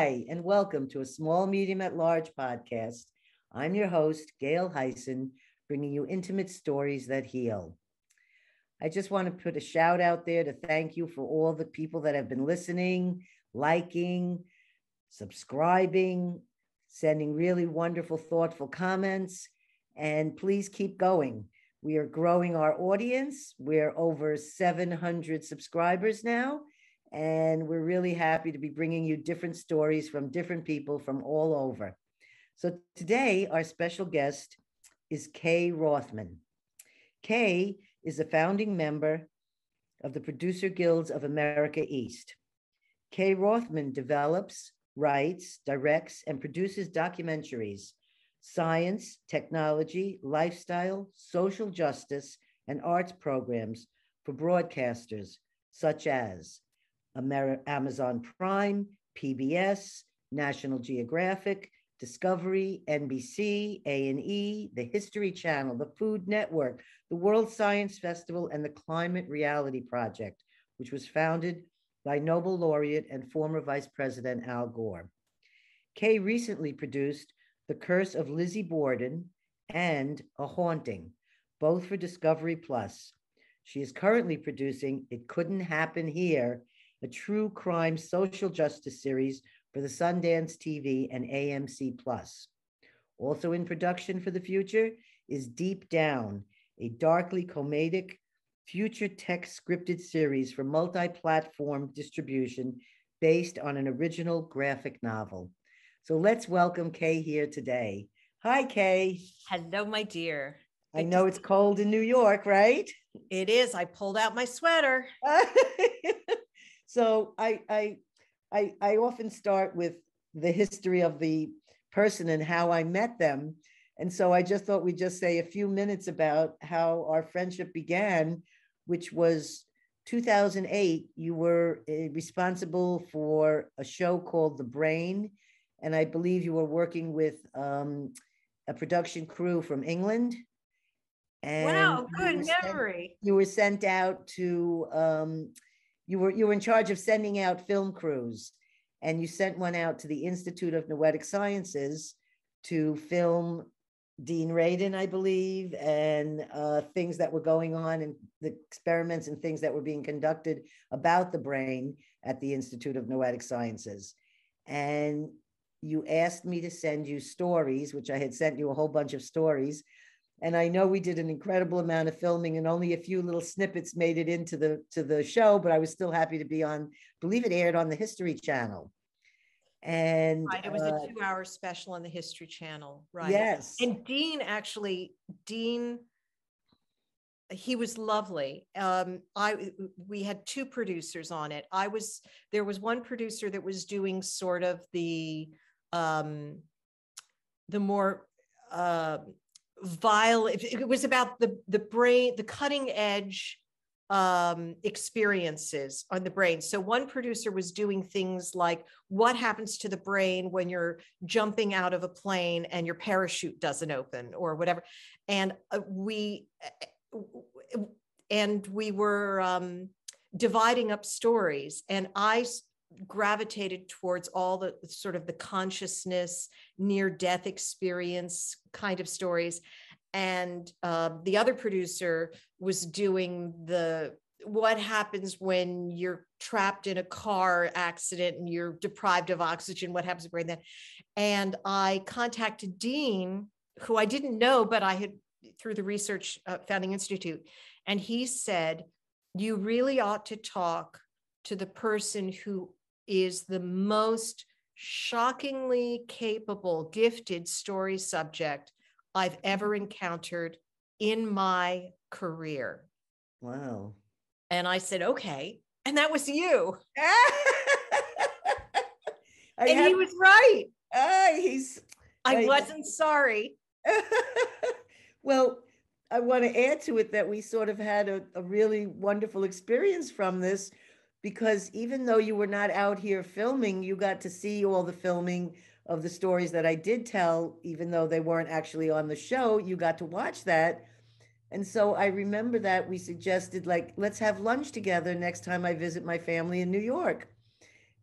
Hi, and welcome to a small, medium at large podcast. I'm your host, Gail Heisen, bringing you intimate stories that heal. I just want to put a shout out there to thank you for all the people that have been listening, liking, subscribing, sending really wonderful, thoughtful comments. And please keep going. We are growing our audience. We're over 700 subscribers now. And we're really happy to be bringing you different stories from different people from all over. So today, our special guest is Kay Rothman. Kay is a founding member of the Producer Guilds of America East. Kay Rothman develops, writes, directs, and produces documentaries, science, technology, lifestyle, social justice, and arts programs for broadcasters such as Amazon Prime, PBS, National Geographic, Discovery, NBC, A&E, the History Channel, the Food Network, the World Science Festival, and the Climate Reality Project, which was founded by Nobel laureate and former Vice President Al Gore. Kay recently produced The Curse of Lizzie Borden and A Haunting, both for Discovery Plus. She is currently producing It Couldn't Happen Here a true crime social justice series for the Sundance TV and AMC Plus. Also in production for the future is Deep Down, a darkly comedic future tech scripted series for multi-platform distribution based on an original graphic novel. So let's welcome Kay here today. Hi, Kay. Hello, my dear. I know it's cold in New York, right? It is. I pulled out my sweater. So I, I, I, I often start with the history of the person and how I met them. And so I just thought we'd just say a few minutes about how our friendship began, which was 2008. You were eh, responsible for a show called The Brain. And I believe you were working with um, a production crew from England. And wow, good you memory. Sent, you were sent out to um, you were you were in charge of sending out film crews and you sent one out to the Institute of Noetic Sciences to film Dean Radin, I believe, and uh, things that were going on and the experiments and things that were being conducted about the brain at the Institute of Noetic Sciences. And you asked me to send you stories, which I had sent you a whole bunch of stories and I know we did an incredible amount of filming and only a few little snippets made it into the to the show, but I was still happy to be on, believe it aired on the History Channel. And right, it was uh, a two-hour special on the History Channel, right? Yes. And Dean actually, Dean, he was lovely. Um, I we had two producers on it. I was there was one producer that was doing sort of the um the more uh, vile it was about the the brain the cutting edge um, experiences on the brain. So one producer was doing things like what happens to the brain when you're jumping out of a plane and your parachute doesn't open or whatever. And uh, we and we were um, dividing up stories. And i gravitated towards all the sort of the consciousness near death experience kind of stories. And uh, the other producer was doing the what happens when you're trapped in a car accident and you're deprived of oxygen what happens to brain then? And i contacted dean who i didn't know but i had through the research uh, founding institute and he said you really ought to talk to the person who is the most shockingly capable, gifted story subject I've ever encountered in my career. Wow. And I said, okay. And that was you. and have, he was right. Uh, he's I, I wasn't sorry. well, I want to add to it that we sort of had a, a really wonderful experience from this because even though you were not out here filming, you got to see all the filming of the stories that I did tell, even though they weren't actually on the show. You got to watch that. And so I remember that we suggested, like, let's have lunch together next time I visit my family in New York.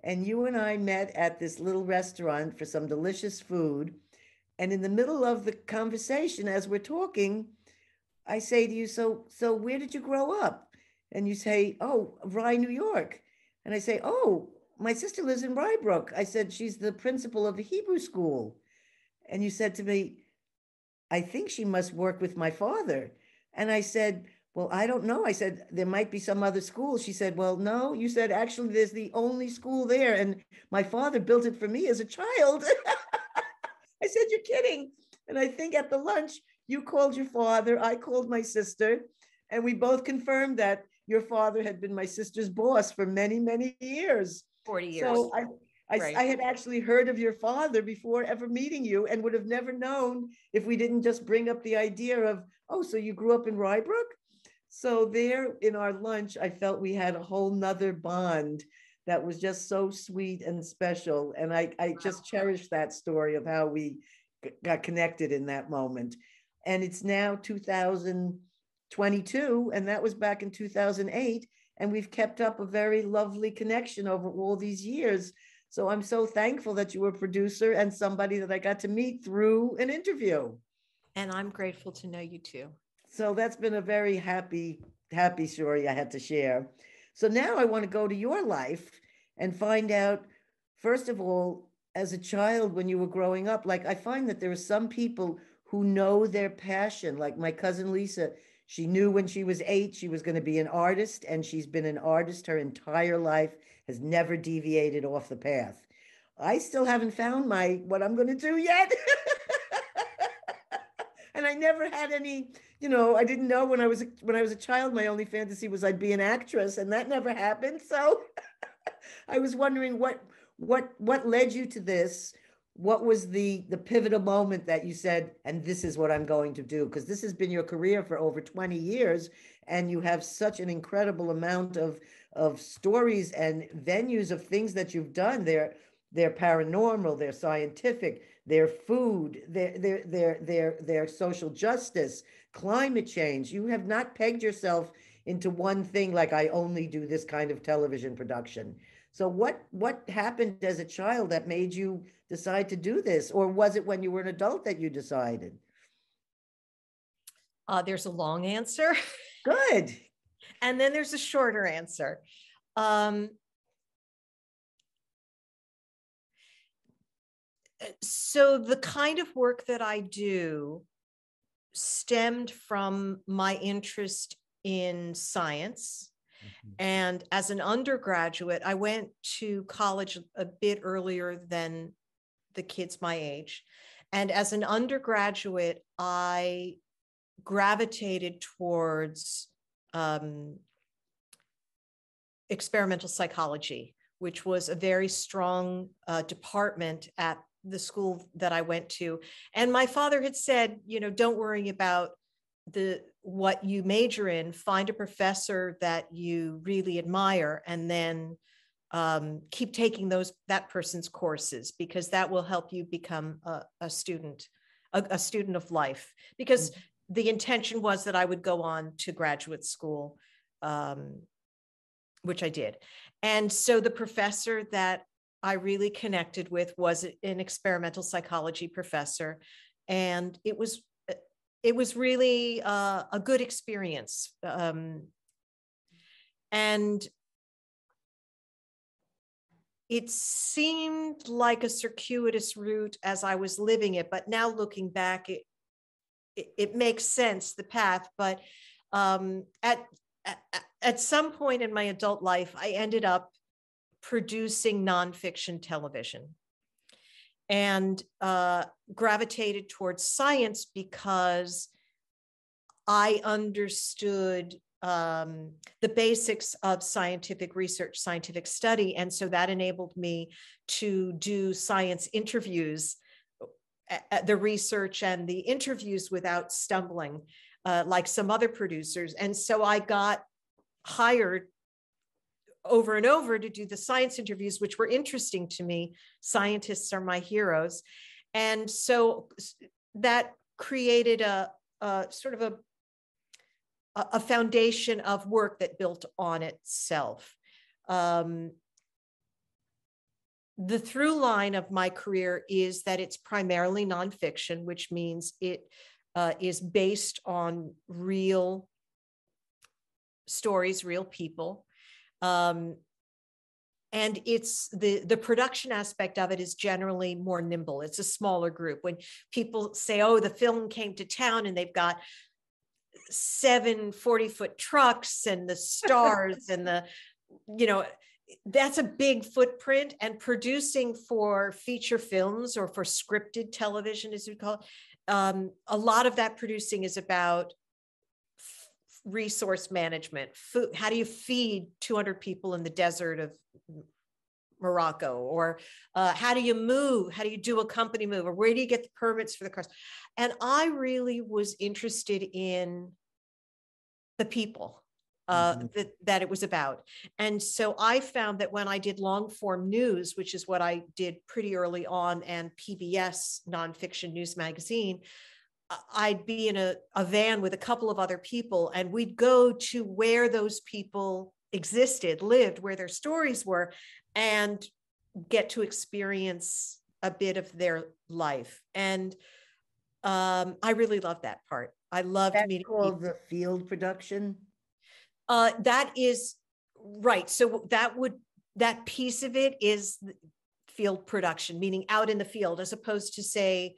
and you and I met at this little restaurant for some delicious food. And in the middle of the conversation, as we're talking, I say to you, "So, so where did you grow up?" And you say, "Oh, Rye, New York." And I say, "Oh, my sister lives in Rye Brook." I said, "She's the principal of a Hebrew school." And you said to me, "I think she must work with my father." And I said, well, I don't know. I said, there might be some other school. She said, well, no. You said, actually, there's the only school there. And my father built it for me as a child. I said, you're kidding. And I think at the lunch, you called your father, I called my sister, and we both confirmed that your father had been my sister's boss for many, many years. 40 years. So I, I, Right. I had actually heard of your father before ever meeting you and would have never known if we didn't just bring up the idea of, oh, so you grew up in Rye Brook? So there in our lunch, I felt we had a whole nother bond that was just so sweet and special. And I, I just cherish that story of how we got connected in that moment. And it's now 2022, and that was back in 2008. And we've kept up a very lovely connection over all these years. So I'm so thankful that you were a producer and somebody that I got to meet through an interview. and I'm grateful to know you too. So that's been a very happy, happy story I had to share. So now I want to go to your life and find out, first of all, as a child when you were growing up, like I find that there are some people who know their passion, like my cousin Lisa. She knew when she was eight she was going to be an artist, and she's been an artist her entire life, has never deviated off the path. I still haven't found my what I'm going to do yet. and I never had any, you know, I didn't know when I was when I was a child my only fantasy was I'd be an actress and that never happened. So I was wondering what what what led you to this? What was the the pivotal moment that you said and this is what I'm going to do? Because this has been your career for over 20 years and you have such an incredible amount of of stories and venues of things that you've done. They're they're paranormal they're scientific they're food they're they're they're they're, they're social justice climate change. You have not pegged yourself into one thing like i only do this kind of television production so what what happened as a child that made you decide to do this or was it when you were an adult that you decided Uh, there's a long answer good and then there's a shorter answer. Um, so the kind of work that I do stemmed from my interest in science. And as an undergraduate, I went to college a bit earlier than the kids my age. And as an undergraduate, I gravitated towards um, experimental psychology, which was a very strong uh, department at the school that I went to. And my father had said, you know, don't worry about the what you major in find a professor that you really admire and then um, keep taking those that person's courses because that will help you become a, a student a, a student of life. Because the intention was that i would go on to graduate school um, which i did. And so the professor that i really connected with was an experimental psychology professor and it was it was really uh, a good experience. Um, and it seemed like a circuitous route as I was living it, but now looking back, it it, it makes sense the path. But um, at, at at some point in my adult life, I ended up producing nonfiction television and uh, gravitated towards science because I understood um, the basics of scientific research, scientific study. And so that enabled me to do science interviews, the research and the interviews without stumbling, uh, like some other producers. And so I got hired over and over to do the science interviews, which were interesting to me. Scientists are my heroes. And so that created a, a sort of a, a foundation of work that built on itself. Um, the through line of my career is that it's primarily nonfiction, which means it uh, is based on real stories, real people. Um, and it's the the production aspect of it is generally more nimble. It's a smaller group. When people say oh the film came to town and they've got seven 40 foot trucks and the stars and the you know that's a big footprint and producing for feature films or for scripted television as we call it um, a lot of that producing is about resource management food how do you feed 200 people in the desert of morocco or uh, how do you move how do you do a company move or where do you get the permits for the cars and i really was interested in the people uh, mm-hmm. that, that it was about. And so I found that when I did long form news, which is what I did pretty early on, and PBS nonfiction news magazine, I'd be in a, a van with a couple of other people, and we'd go to where those people existed, lived, where their stories were, and get to experience a bit of their life. And um, I really loved that part. I loved That's meeting called people. the field production. Uh, that is right. So that would that piece of it is field production, meaning out in the field, as opposed to say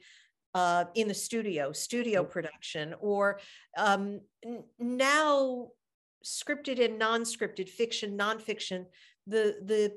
uh, in the studio, studio production, or um, n- now scripted and non-scripted fiction, nonfiction. The the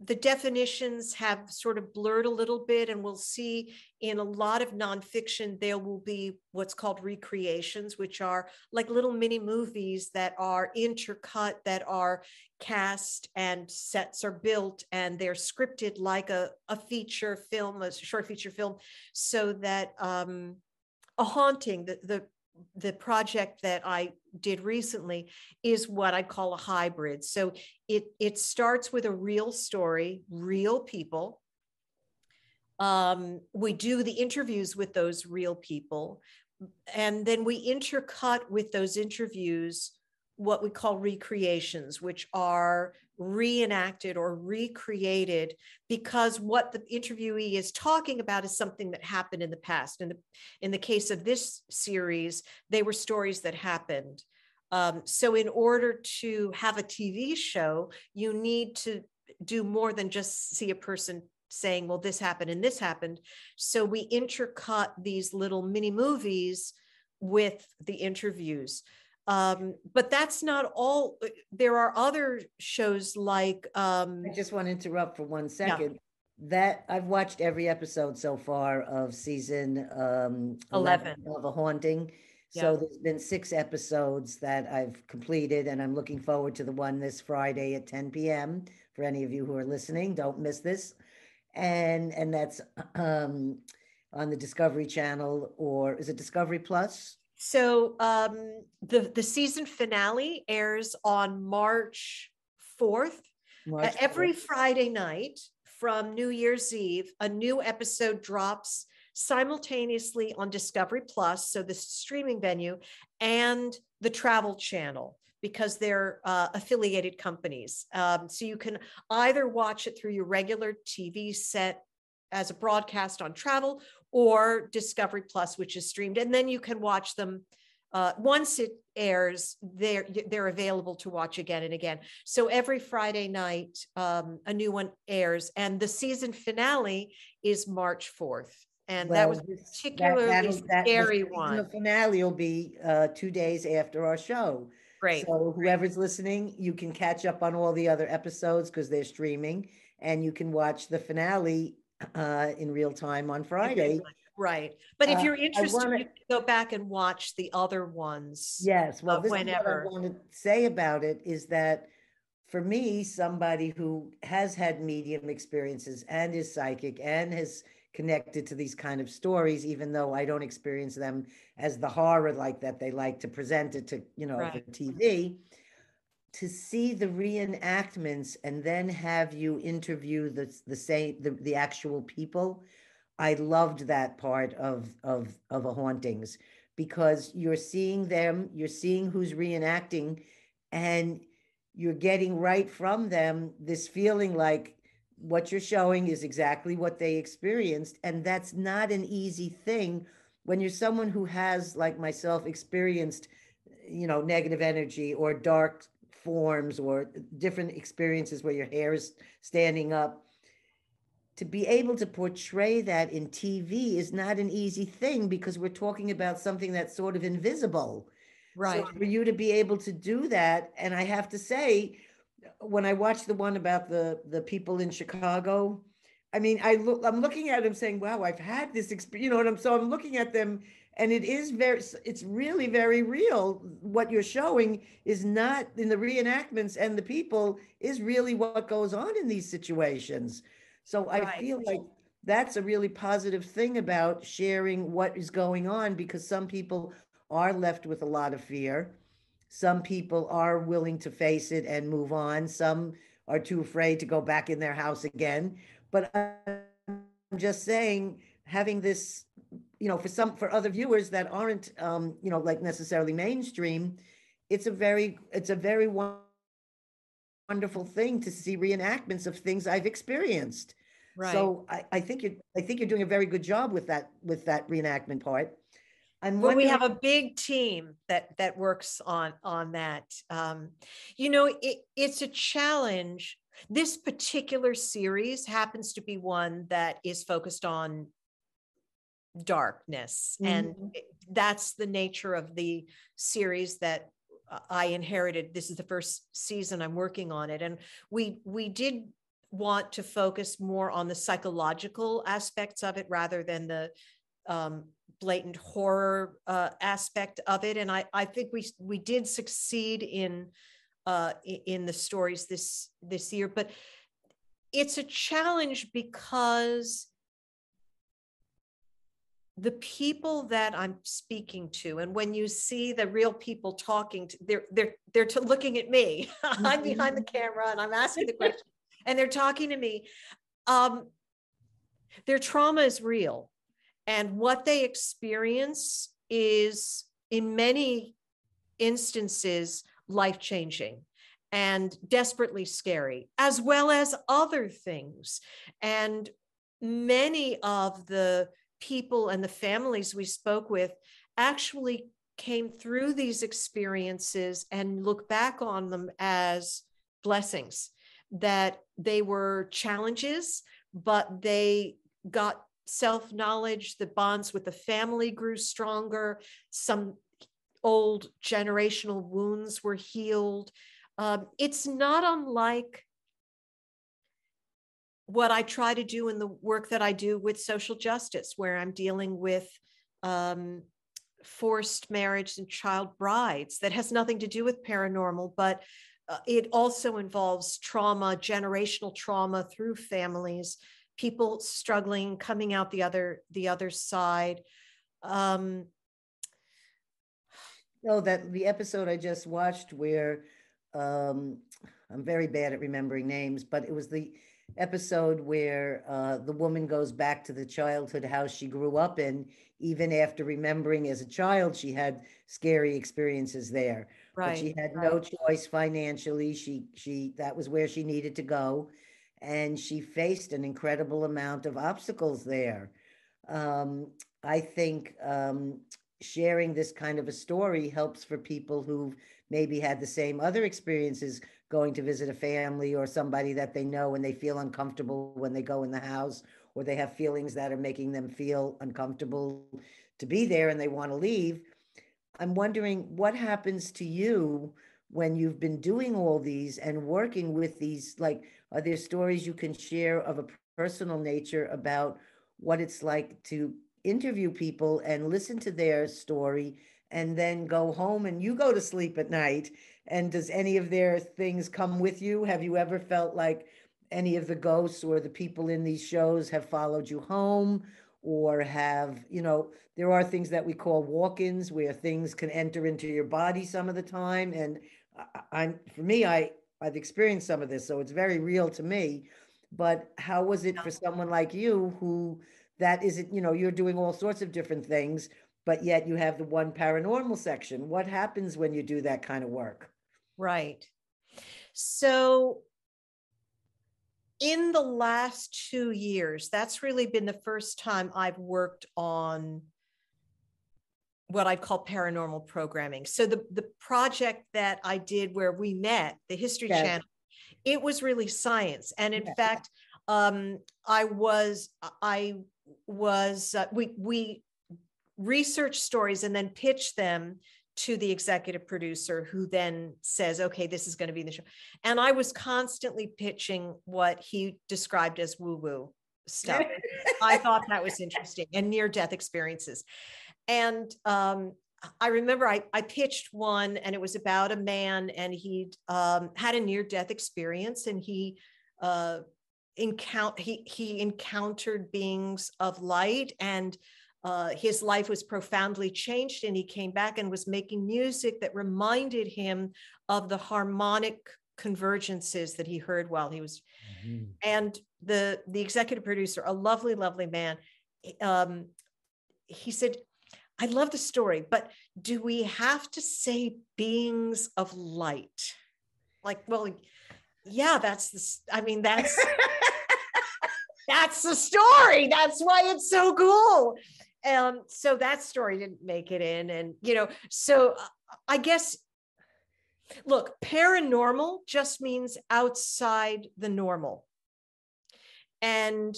the definitions have sort of blurred a little bit, and we'll see in a lot of nonfiction, there will be what's called recreations, which are like little mini movies that are intercut, that are cast and sets are built and they're scripted like a, a feature film, a short feature film, so that um, a haunting, the, the the project that I did recently is what I call a hybrid. So it it starts with a real story, real people. Um, we do the interviews with those real people, and then we intercut with those interviews what we call recreations, which are reenacted or recreated because what the interviewee is talking about is something that happened in the past. In the, in the case of this series, they were stories that happened. Um, so, in order to have a TV show, you need to do more than just see a person saying, Well, this happened and this happened. So, we intercut these little mini movies with the interviews um, but that's not all uh, there are other shows like um, i just want to interrupt for one second. Yeah. that i've watched every episode so far of season um, 11, 11 of a haunting. So there's been six episodes that i've completed and i'm looking forward to the one this friday at 10 p.m for any of you who are listening. Don't miss this. And and that's um, on the discovery channel or is it discovery plus so um, the the season finale airs on March fourth. Uh, every Friday night from New Year's Eve, a new episode drops simultaneously on Discovery Plus, so the streaming venue, and the Travel Channel because they're uh, affiliated companies. Um, so you can either watch it through your regular TV set as a broadcast on travel or Discovery Plus, which is streamed. And then you can watch them uh, once it airs, they're they're available to watch again and again. So every Friday night, um, a new one airs, and the season finale is March fourth. And well, that was particularly that, that, scary the, one. The finale will be uh, two days after our show. Great. So whoever's listening, you can catch up on all the other episodes because they're streaming, and you can watch the finale uh, in real time on Friday. Right. But if uh, you're interested, wanna, you can go back and watch the other ones. Yes. Well, this whenever. Is what I want to say about it is that for me, somebody who has had medium experiences and is psychic and has connected to these kind of stories, even though I don't experience them as the horror like that they like to present it to, you know, right. TV to see the reenactments and then have you interview the the same the, the actual people i loved that part of of of a hauntings because you're seeing them you're seeing who's reenacting and you're getting right from them this feeling like what you're showing is exactly what they experienced. And that's not an easy thing when you're someone who has, like myself, experienced, you know, negative energy or dark forms or different experiences where your hair is standing up. To be able to portray that in TV is not an easy thing because we're talking about something that's sort of invisible. Right. So for you to be able to do that, and I have to say, when I watched the one about the the people in Chicago, I mean, I look, I'm looking at them saying, "Wow, I've had this experience." You know, and I'm so I'm looking at them, and it is very, it's really very real. What you're showing is not in the reenactments, and the people is really what goes on in these situations. So I Right. feel like that's a really positive thing about sharing what is going on because some people are left with a lot of fear. Some people are willing to face it and move on. Some are too afraid to go back in their house again. But I'm just saying, having this, you know, for some, for other viewers that aren't, um, you know, like necessarily mainstream, it's a very, it's a very wonderful thing to see reenactments of things I've experienced. Right. So I, I think you're, I think you're doing a very good job with that, with that reenactment part. I'm Well, we have a big team that that works on on that. Um, you know, it, it's a challenge. This particular series happens to be one that is focused on darkness, and Mhm. it- that's the nature of the series that uh, I inherited. This is the first season I'm working on it, and we we did want to focus more on the psychological aspects of it rather than the um, blatant horror uh, aspect of it. And I, I think we we did succeed in uh, in the stories this this year, but it's a challenge because the people that I'm speaking to, and when you see the real people talking, to, they're they're they're looking at me. I'm behind the camera and I'm asking the question, and they're talking to me. Um, their trauma is real, and what they experience is, in many instances, life changing and desperately scary, as well as other things. And many of the people and the families we spoke with actually came through these experiences and look back on them as blessings that they were challenges but they got self knowledge the bonds with the family grew stronger some old generational wounds were healed um, it's not unlike what I try to do in the work that I do with social justice, where I'm dealing with um, forced marriage and child brides that has nothing to do with paranormal, but uh, it also involves trauma, generational trauma through families, people struggling, coming out the other the other side. Um, No, that the episode I just watched where um I'm very bad at remembering names, but it was the episode where uh the woman goes back to the childhood house she grew up in, even after remembering as a child she had scary experiences there. But she right. had no choice financially. She she that was where she needed to go. And she faced an incredible amount of obstacles there. Um, I think um, sharing this kind of a story helps for people who've maybe had the same other experiences going to visit a family or somebody that they know and they feel uncomfortable when they go in the house or they have feelings that are making them feel uncomfortable to be there and they want to leave. I'm wondering what happens to you when you've been doing all these and working with these like are there stories you can share of a personal nature about what it's like to interview people and listen to their story and then go home and you go to sleep at night. And does any of their things come with you? Have you ever felt like any of the ghosts or the people in these shows have followed you home? Or have you know there are things that we call walk-ins where things can enter into your body some of the time. And I, i'm for me i i've experienced some of this so it's very real to me. But how was it for someone like you who that isn't you know you're doing all sorts of different things but yet you have the one paranormal section what happens when you do that kind of work Right. So in the last two years, that's really been the first time I've worked on what I call paranormal programming. So the the project that I did where we met, the History yes. Channel, it was really science, and in yes. fact, um, I was I was uh, we we research stories and then pitch them to the executive producer who then says okay this is going to be the show. And i was constantly pitching what he described as woo woo stuff. I thought that was interesting and near death experiences. And um, I remember I, I pitched one and it was about a man and he um, had a near death experience and he uh, encounter he he encountered beings of light and uh, his life was profoundly changed and he came back and was making music that reminded him of the harmonic convergences that he heard while he was mm-hmm. and the the executive producer a lovely lovely man um, he said i love the story but do we have to say beings of light like well yeah that's the i mean that's that's the story. That's why it's so cool. Um, so that story didn't make it in. And, you know, so uh, I guess, look, paranormal just means outside the normal. And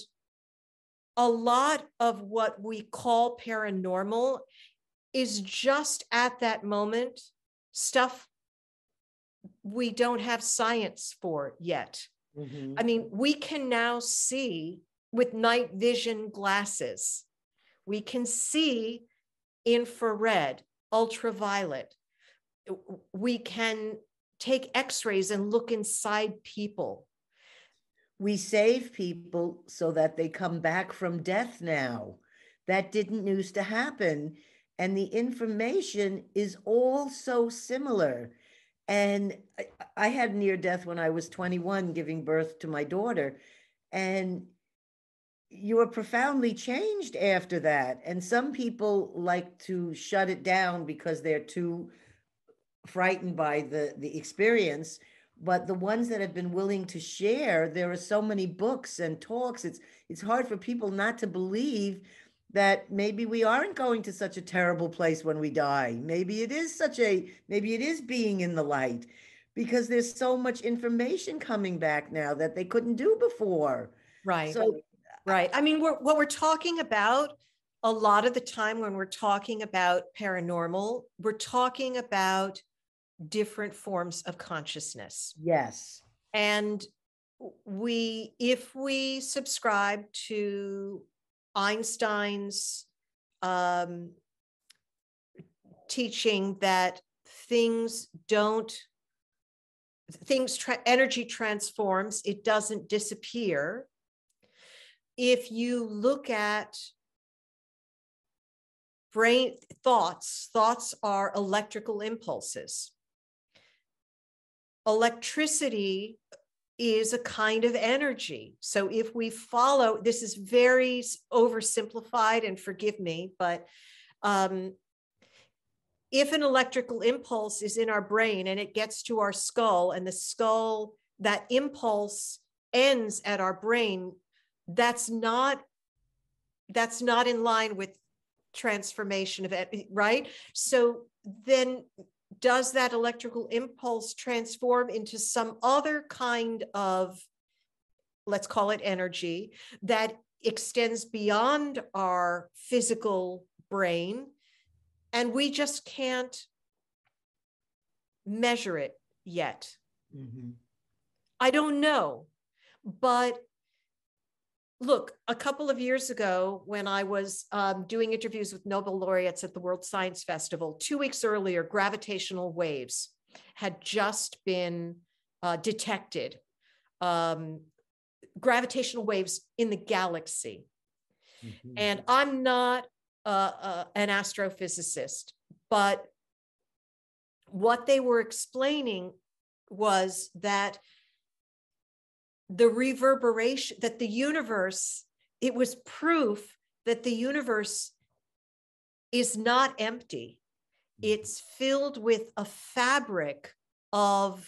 a lot of what we call paranormal is just at that moment stuff we don't have science for yet. Mm-hmm. I mean, we can now see with night vision glasses, we can see infrared, ultraviolet. We can take x rays and look inside people. We save people so that they come back from death now. That didn't used to happen. And the information is all so similar. And I had near death when I was 21, giving birth to my daughter. And you were profoundly changed after that. And some people like to shut it down because they're too frightened by the, the experience. But the ones that have been willing to share, there are so many books and talks. It's it's hard for people not to believe that maybe we aren't going to such a terrible place when we die. Maybe it is such a, maybe it is being in the light because there's so much information coming back now that they couldn't do before. Right. So, uh, right. I mean, we're, what we're talking about a lot of the time when we're talking about paranormal, we're talking about different forms of consciousness. Yes. And we, if we subscribe to Einstein's um, teaching that things don't things tra- energy transforms it doesn't disappear. If you look at brain thoughts thoughts are electrical impulses. Electricity is a kind of energy. So if we follow, this is very oversimplified and forgive me, but um, if an electrical impulse is in our brain and it gets to our skull and the skull, that impulse ends at our brain, that's not that's not in line with transformation of it, right? So then does that electrical impulse transform into some other kind of, let's call it energy, that extends beyond our physical brain? And we just can't measure it yet. Mm-hmm. I don't know. But look, a couple of years ago, when I was um, doing interviews with Nobel laureates at the World Science Festival, two weeks earlier, gravitational waves had just been uh, detected. Um, gravitational waves in the galaxy. Mm-hmm. And I'm not uh, uh, an astrophysicist, but what they were explaining was that the reverberation that the universe it was proof that the universe is not empty mm-hmm. it's filled with a fabric of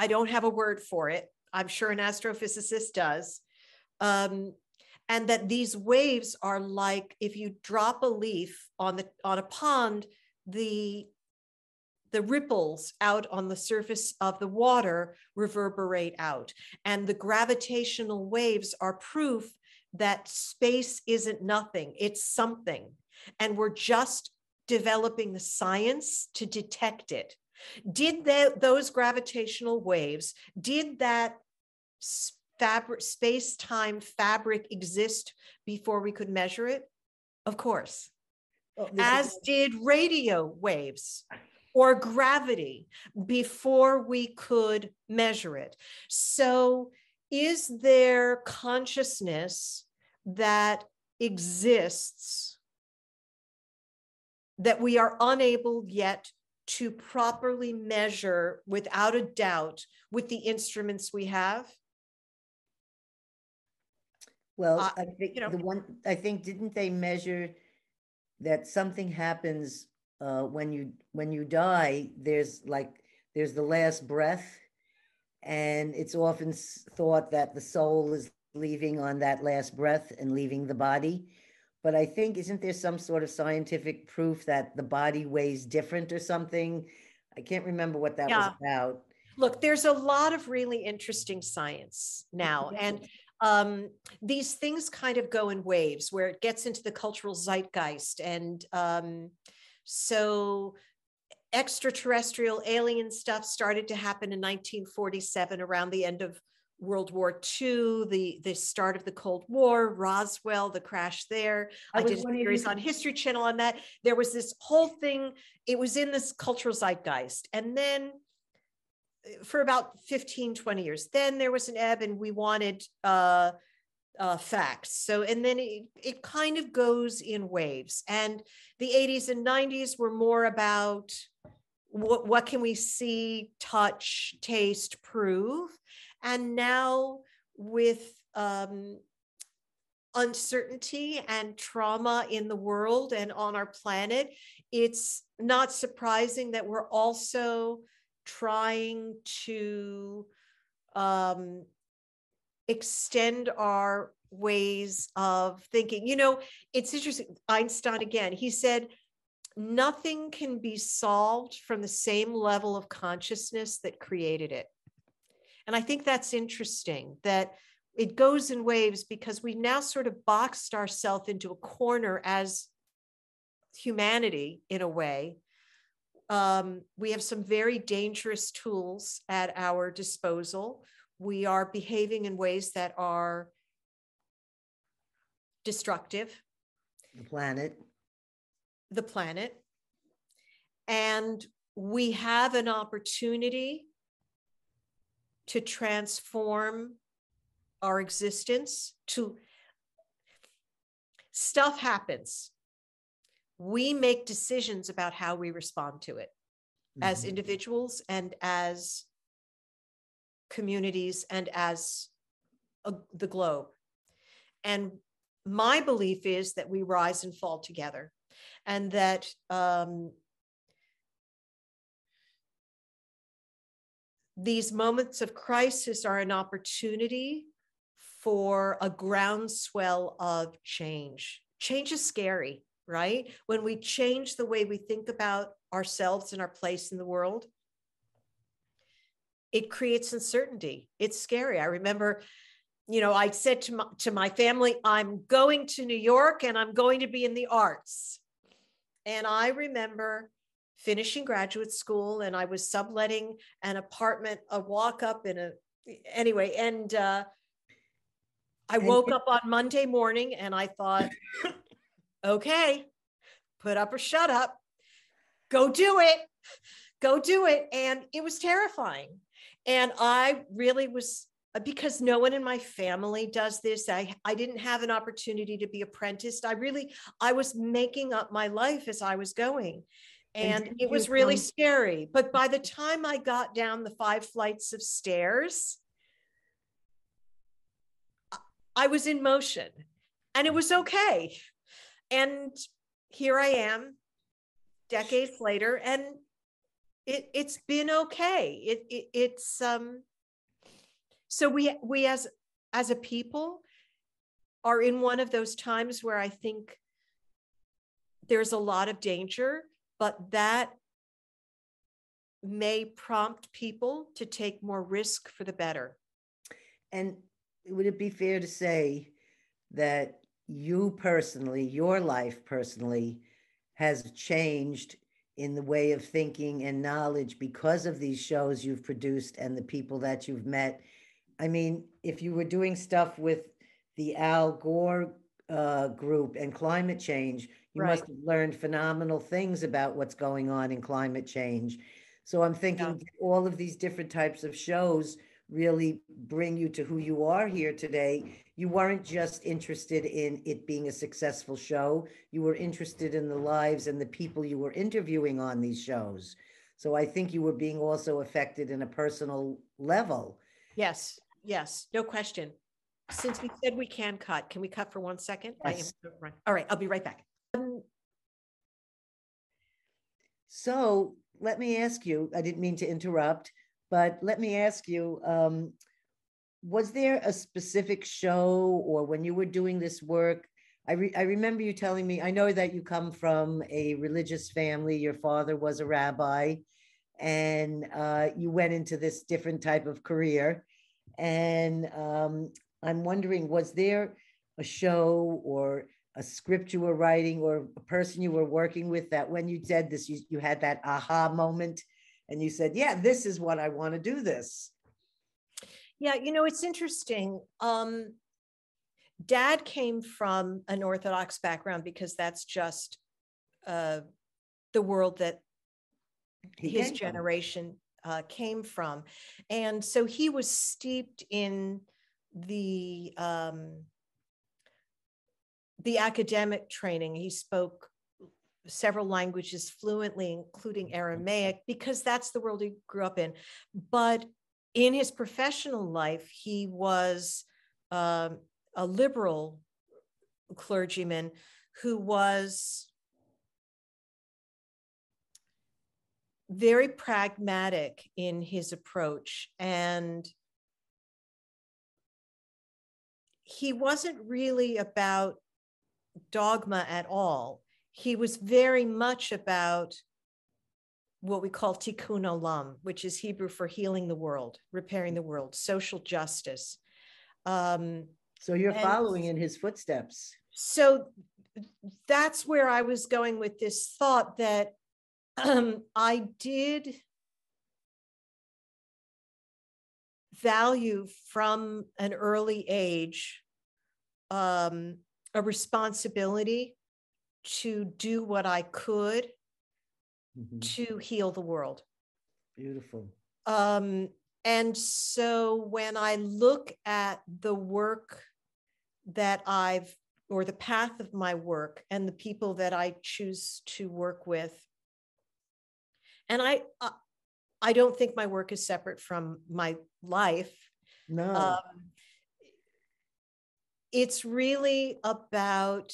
I don't have a word for it. I'm sure an astrophysicist does. Um, and that these waves are like if you drop a leaf on the on a pond, the the ripples out on the surface of the water reverberate out. And the gravitational waves are proof that space isn't nothing, it's something. And we're just developing the science to detect it. Did that, those gravitational waves, did that fabric, space time fabric exist before we could measure it? Of course. Oh, As did radio waves or gravity before we could measure it. So, is there consciousness that exists that we are unable yet to properly measure without a doubt with the instruments we have? Well, uh, I think you know, the one, I think, didn't they measure that something happens uh, when you when you die? There's like there's the last breath, and it's often thought that the soul is leaving on that last breath and leaving the body. But I think, isn't there some sort of scientific proof that the body weighs different or something? I can't remember what that yeah. was about. Look, there's a lot of really interesting science now. And um, these things kind of go in waves where it gets into the cultural zeitgeist. And um, so extraterrestrial alien stuff started to happen in 1947 around the end of World War II, the the start of the Cold War, Roswell, the crash there. I, I did a series on History Channel on that. There was this whole thing. It was in this cultural zeitgeist, and then uh, for about 15, 20 years, then there was an ebb, and we wanted uh, uh, facts. So, and then it, it kind of goes in waves. And the 80s and 90s were more about what what can we see, touch, taste, prove and now, with um, uncertainty and trauma in the world and on our planet, it's not surprising that we're also trying to um, extend our ways of thinking. You know, it's interesting. Einstein again, he said, nothing can be solved from the same level of consciousness that created it. And I think that's interesting that it goes in waves because we've now sort of boxed ourselves into a corner as humanity in a way. Um, we have some very dangerous tools at our disposal. We are behaving in ways that are destructive. The planet. The planet. And we have an opportunity to transform our existence to stuff happens we make decisions about how we respond to it mm-hmm. as individuals and as communities and as a, the globe and my belief is that we rise and fall together and that um, these moments of crisis are an opportunity for a groundswell of change. Change is scary, right? When we change the way we think about ourselves and our place in the world, it creates uncertainty. It's scary. I remember, you know, I said to my, to my family, I'm going to New York and I'm going to be in the arts. And I remember finishing graduate school and I was subletting an apartment, a walk up in a, anyway, and uh, I woke up on Monday morning and I thought, okay, put up or shut up, go do it, go do it. And it was terrifying. And I really was uh, because no one in my family does this i i didn't have an opportunity to be apprenticed i really i was making up my life as i was going and it was really scary. But by the time I got down the five flights of stairs, I was in motion and it was okay. And here I am decades later. And it it's been okay. It, it it's um so we we as as a people are in one of those times where I think there's a lot of danger, but that may prompt people to take more risk for the better. And would it be fair to say that you personally, your life personally, has changed in the way of thinking and knowledge because of these shows you've produced and the people that you've met? I mean, if you were doing stuff with the Al Gore uh, group and climate change, you Right. must have learned phenomenal things about what's going on in climate change. So I'm thinking all of these different types of shows really bring you to who you are here today. You weren't just interested in it being a successful show, you were interested in the lives and the people you were interviewing on these shows. So I think you were being also affected in a personal level. Yes, yes, no question. Since we said we can cut, can we cut for one second? I am Yes. run- All right, I'll be right back. Um, So let me ask you, I didn't mean to interrupt, but let me ask you, um, was there a specific show or when you were doing this work? I, re- I remember you telling me, I know that you come from a religious family, your father was a rabbi, and uh, you went into this different type of career. And um, I'm wondering, was there a show or a script you were writing or a person you were working with that when you said this, you, you had that aha moment and you said, yeah, this is what I want to do this. Yeah, you know, it's interesting. Um, Dad came from an Orthodox background because that's just uh, the world that He his came from. generation uh, came from. And so he was steeped in the um, the academic training. He spoke several languages fluently, including Aramaic, because that's the world he grew up in. But in his professional life, he was um, a liberal clergyman who was very pragmatic in his approach and he wasn't really about dogma at all he was very much about what we call tikkun olam which is hebrew for healing the world repairing the world social justice um, So you're following in his footsteps. so that's where I was going with this thought that um, I did value from an early age um, a responsibility to do what I could Mhm. to heal the world. Beautiful. Um, and so when I look at the work that I've, or the path of my work and the people that I choose to work with, and I, I, I don't think my work is separate from my life. No, Um, it's really about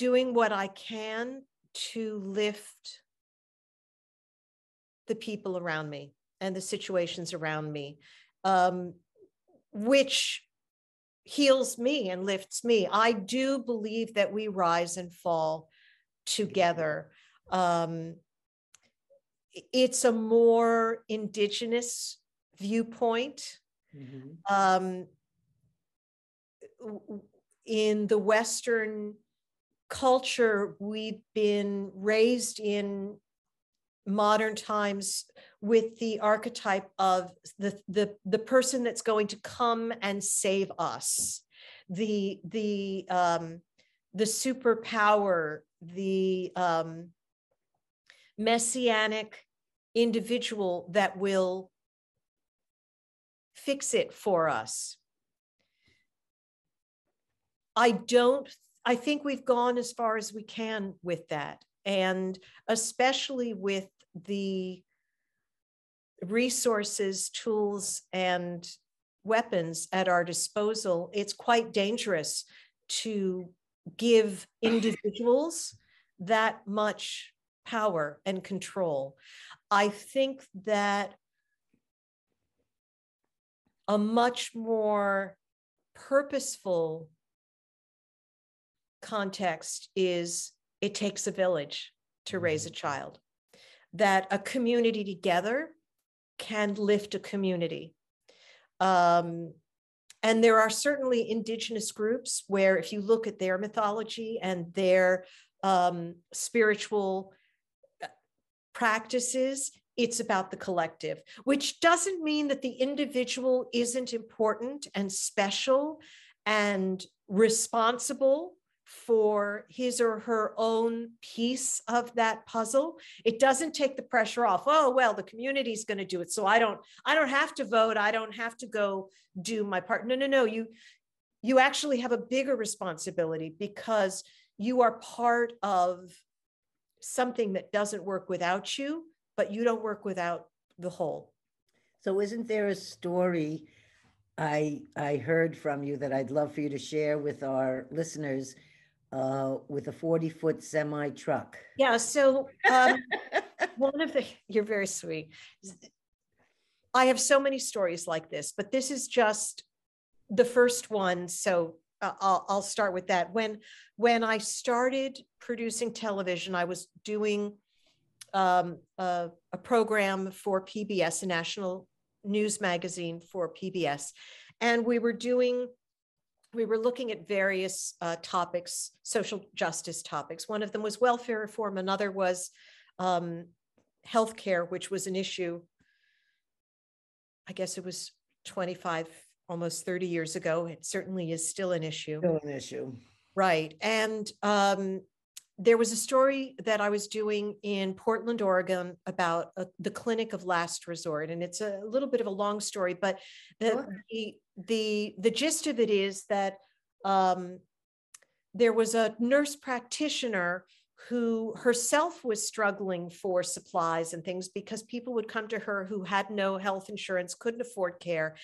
doing what I can to lift the people around me and the situations around me, um, which heals me and lifts me. I do believe that we rise and fall together. Um, it's a more indigenous viewpoint Mhm. um, in the Western culture, we've been raised in modern times with the archetype of the, the, the person that's going to come and save us, the, the, um, the superpower, the um, messianic individual that will fix it for us. I don't, I think we've gone as far as we can with that. And especially with the resources, tools, and weapons at our disposal, it's quite dangerous to give individuals that much power and control. I think that a much more purposeful context is it takes a village to raise a mm-hmm. child, that a community together can lift a community. Um, and there are certainly indigenous groups where, if you look at their mythology and their um, spiritual uh, practices, it's about the collective, which doesn't mean that the individual isn't important and special and responsible for his or her own piece of that puzzle. It doesn't take the pressure off oh well the community's going to do it so i don't i don't have to vote i don't have to go do my part. No no no you you actually have a bigger responsibility because you are part of something that doesn't work without you but you don't work without the whole. So isn't there a story i i heard from you that i'd love for you to share with our listeners uh, with a 40 foot semi truck. Yeah. So um, one of the, you're very sweet. I have so many stories like this, but this is just the first one. So uh, I'll, I'll start with that. When, when I started producing television, I was doing um, a, a program for PBS, a national news magazine for PBS. And we were doing we were looking at various uh, topics, social justice topics. One of them was welfare reform. Another was um, healthcare, which was an issue. I guess it was 25, almost 30 years ago. It certainly is still an issue. Still an issue. Right. And um, there was a story that I was doing in Portland, Oregon about uh, the clinic of last resort. And it's a little bit of a long story, but the, sure. the, the, the gist of it is that um, there was a nurse practitioner who herself was struggling for supplies and things because people would come to her who had no health insurance, couldn't afford care.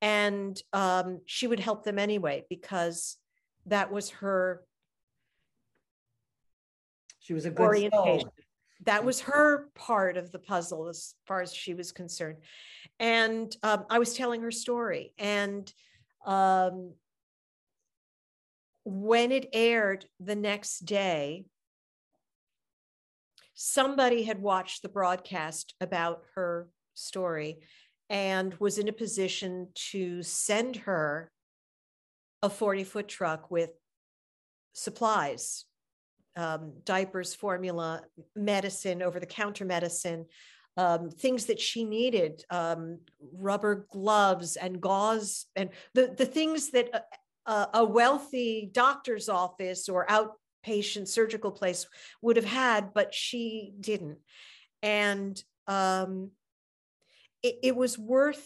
And um, she would help them anyway because that was her she was a good orientation. Soul. That was her part of the puzzle as far as she was concerned. And um, I was telling her story. And um, when it aired the next day, somebody had watched the broadcast about her story and was in a position to send her a 40 foot truck with supplies um, diapers, formula, medicine, over the counter medicine, um, things that she needed, um, rubber gloves and gauze, and the, the things that a, a wealthy doctor's office or outpatient surgical place would have had, but she didn't. And um, it, it was worth,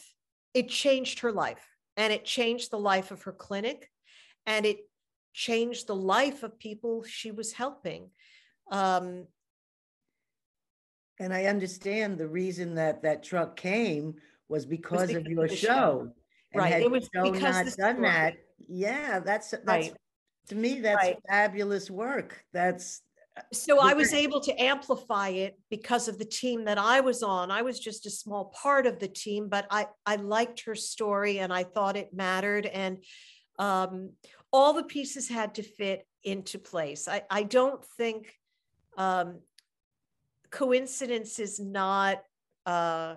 it changed her life and it changed the life of her clinic and it changed the life of people she was helping. Um, and I understand the reason that that truck came was because, was because of your of show. show. And right. it was because not done that. Yeah, that's that's right. to me that's right. fabulous work. That's so I was able to amplify it because of the team that I was on. I was just a small part of the team, but I I liked her story and I thought it mattered. And um, all the pieces had to fit into place. I, I don't think um, coincidence is not uh,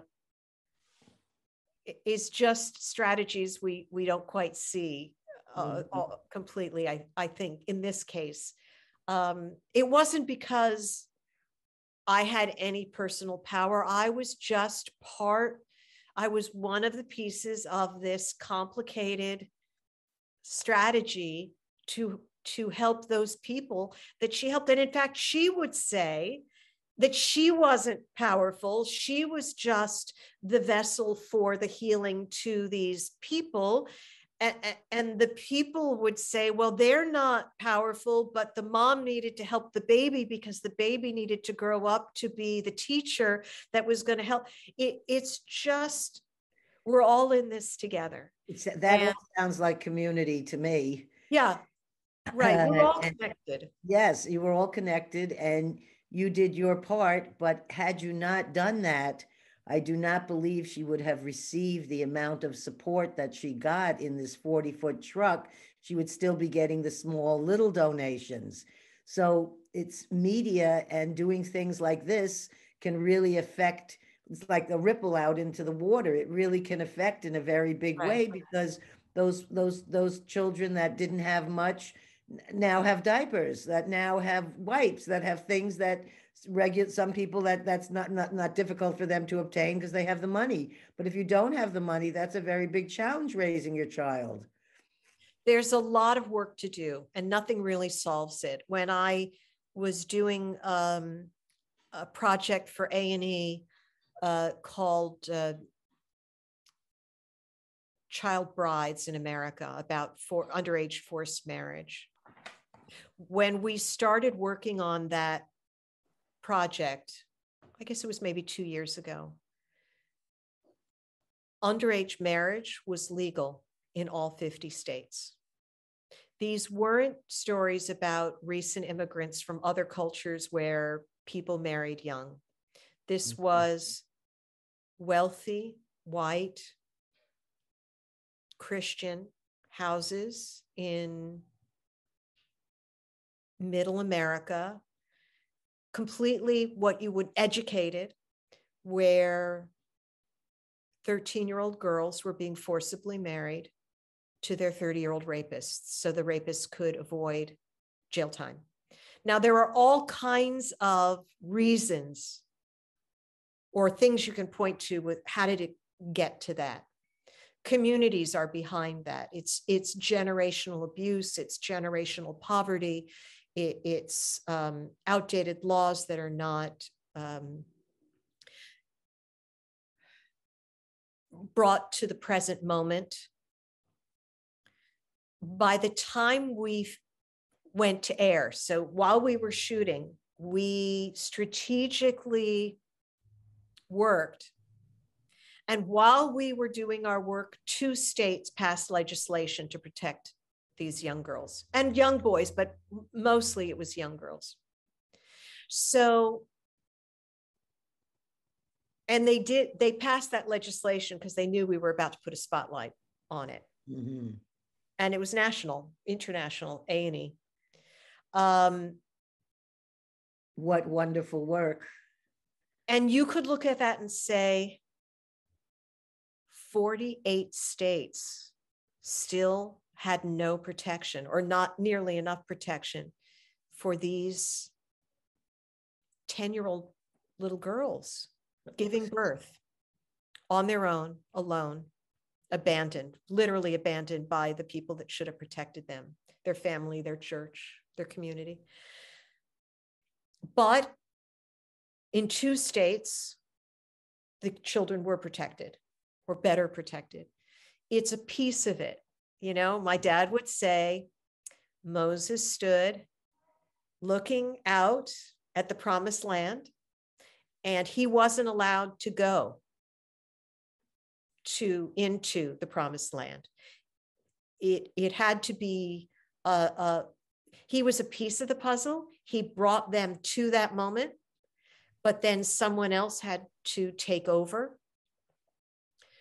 is just strategies we we don't quite see uh, mm-hmm. completely. I I think in this case, um, it wasn't because I had any personal power. I was just part. I was one of the pieces of this complicated strategy to to help those people that she helped. And in fact she would say that she wasn't powerful. She was just the vessel for the healing to these people. And, the people would say well they're not powerful but the mom needed to help the baby because the baby needed to grow up to be the teacher that was going to help. It, it's just we're all in this together it's, that and, sounds like community to me. Yeah. Right, we're Uh, all connected. Yes, you were all connected and you did your part, but had you not done that, I do not believe she would have received the amount of support that she got in this 40-foot truck. She would still be getting the small little donations. So it's media and doing things like this can really affect, it's like a ripple out into the water. It really can affect in a very big way because those, those, those children that didn't have much now have diapers, that now have wipes, that have things that regular, some people that, that's not, not, not difficult for them to obtain because they have the money. But if you don't have the money, that's a very big challenge raising your child. There's a lot of work to do and nothing really solves it. When I was doing um, a project for A and E uh, called uh, Child Brides in America about for underage forced marriage. When we started working on that project, I guess it was maybe two years ago. Underage marriage was legal in all 50 states. These weren't stories about recent immigrants from other cultures where people married young. This Mhm. was wealthy, white, Christian houses in middle America, completely what you would educated, where 13 year old girls were being forcibly married to their 30 year old rapists so the rapists could avoid jail time. Now, there are all kinds of reasons or things you can point to with how did it get to that? Communities are behind that. It's it's generational abuse it's generational poverty it, it's um, outdated laws that are not um, brought to the present moment. By the time we went to air so while we were shooting we strategically worked and while we were doing our work, two states passed legislation to protect these young girls and young boys, but mostly it was young girls. So, and they did, they passed that legislation because they knew we were about to put a spotlight on it. Mhm. And it was national, international, A and E. Um, What wonderful work. And you could look at that and say 48 states still had no protection or not nearly enough protection for these 10 year old little girls giving birth on their own, alone, abandoned, literally abandoned by the people that should have protected them their family, their church, their community. But in two states, the children were protected or better protected. It's a piece of it. You know, my dad would say Moses stood looking out at the promised land and he wasn't allowed to go to into the promised land. It, it had to be a, a he was a piece of the puzzle. He brought them to that moment, but then someone else had to take over.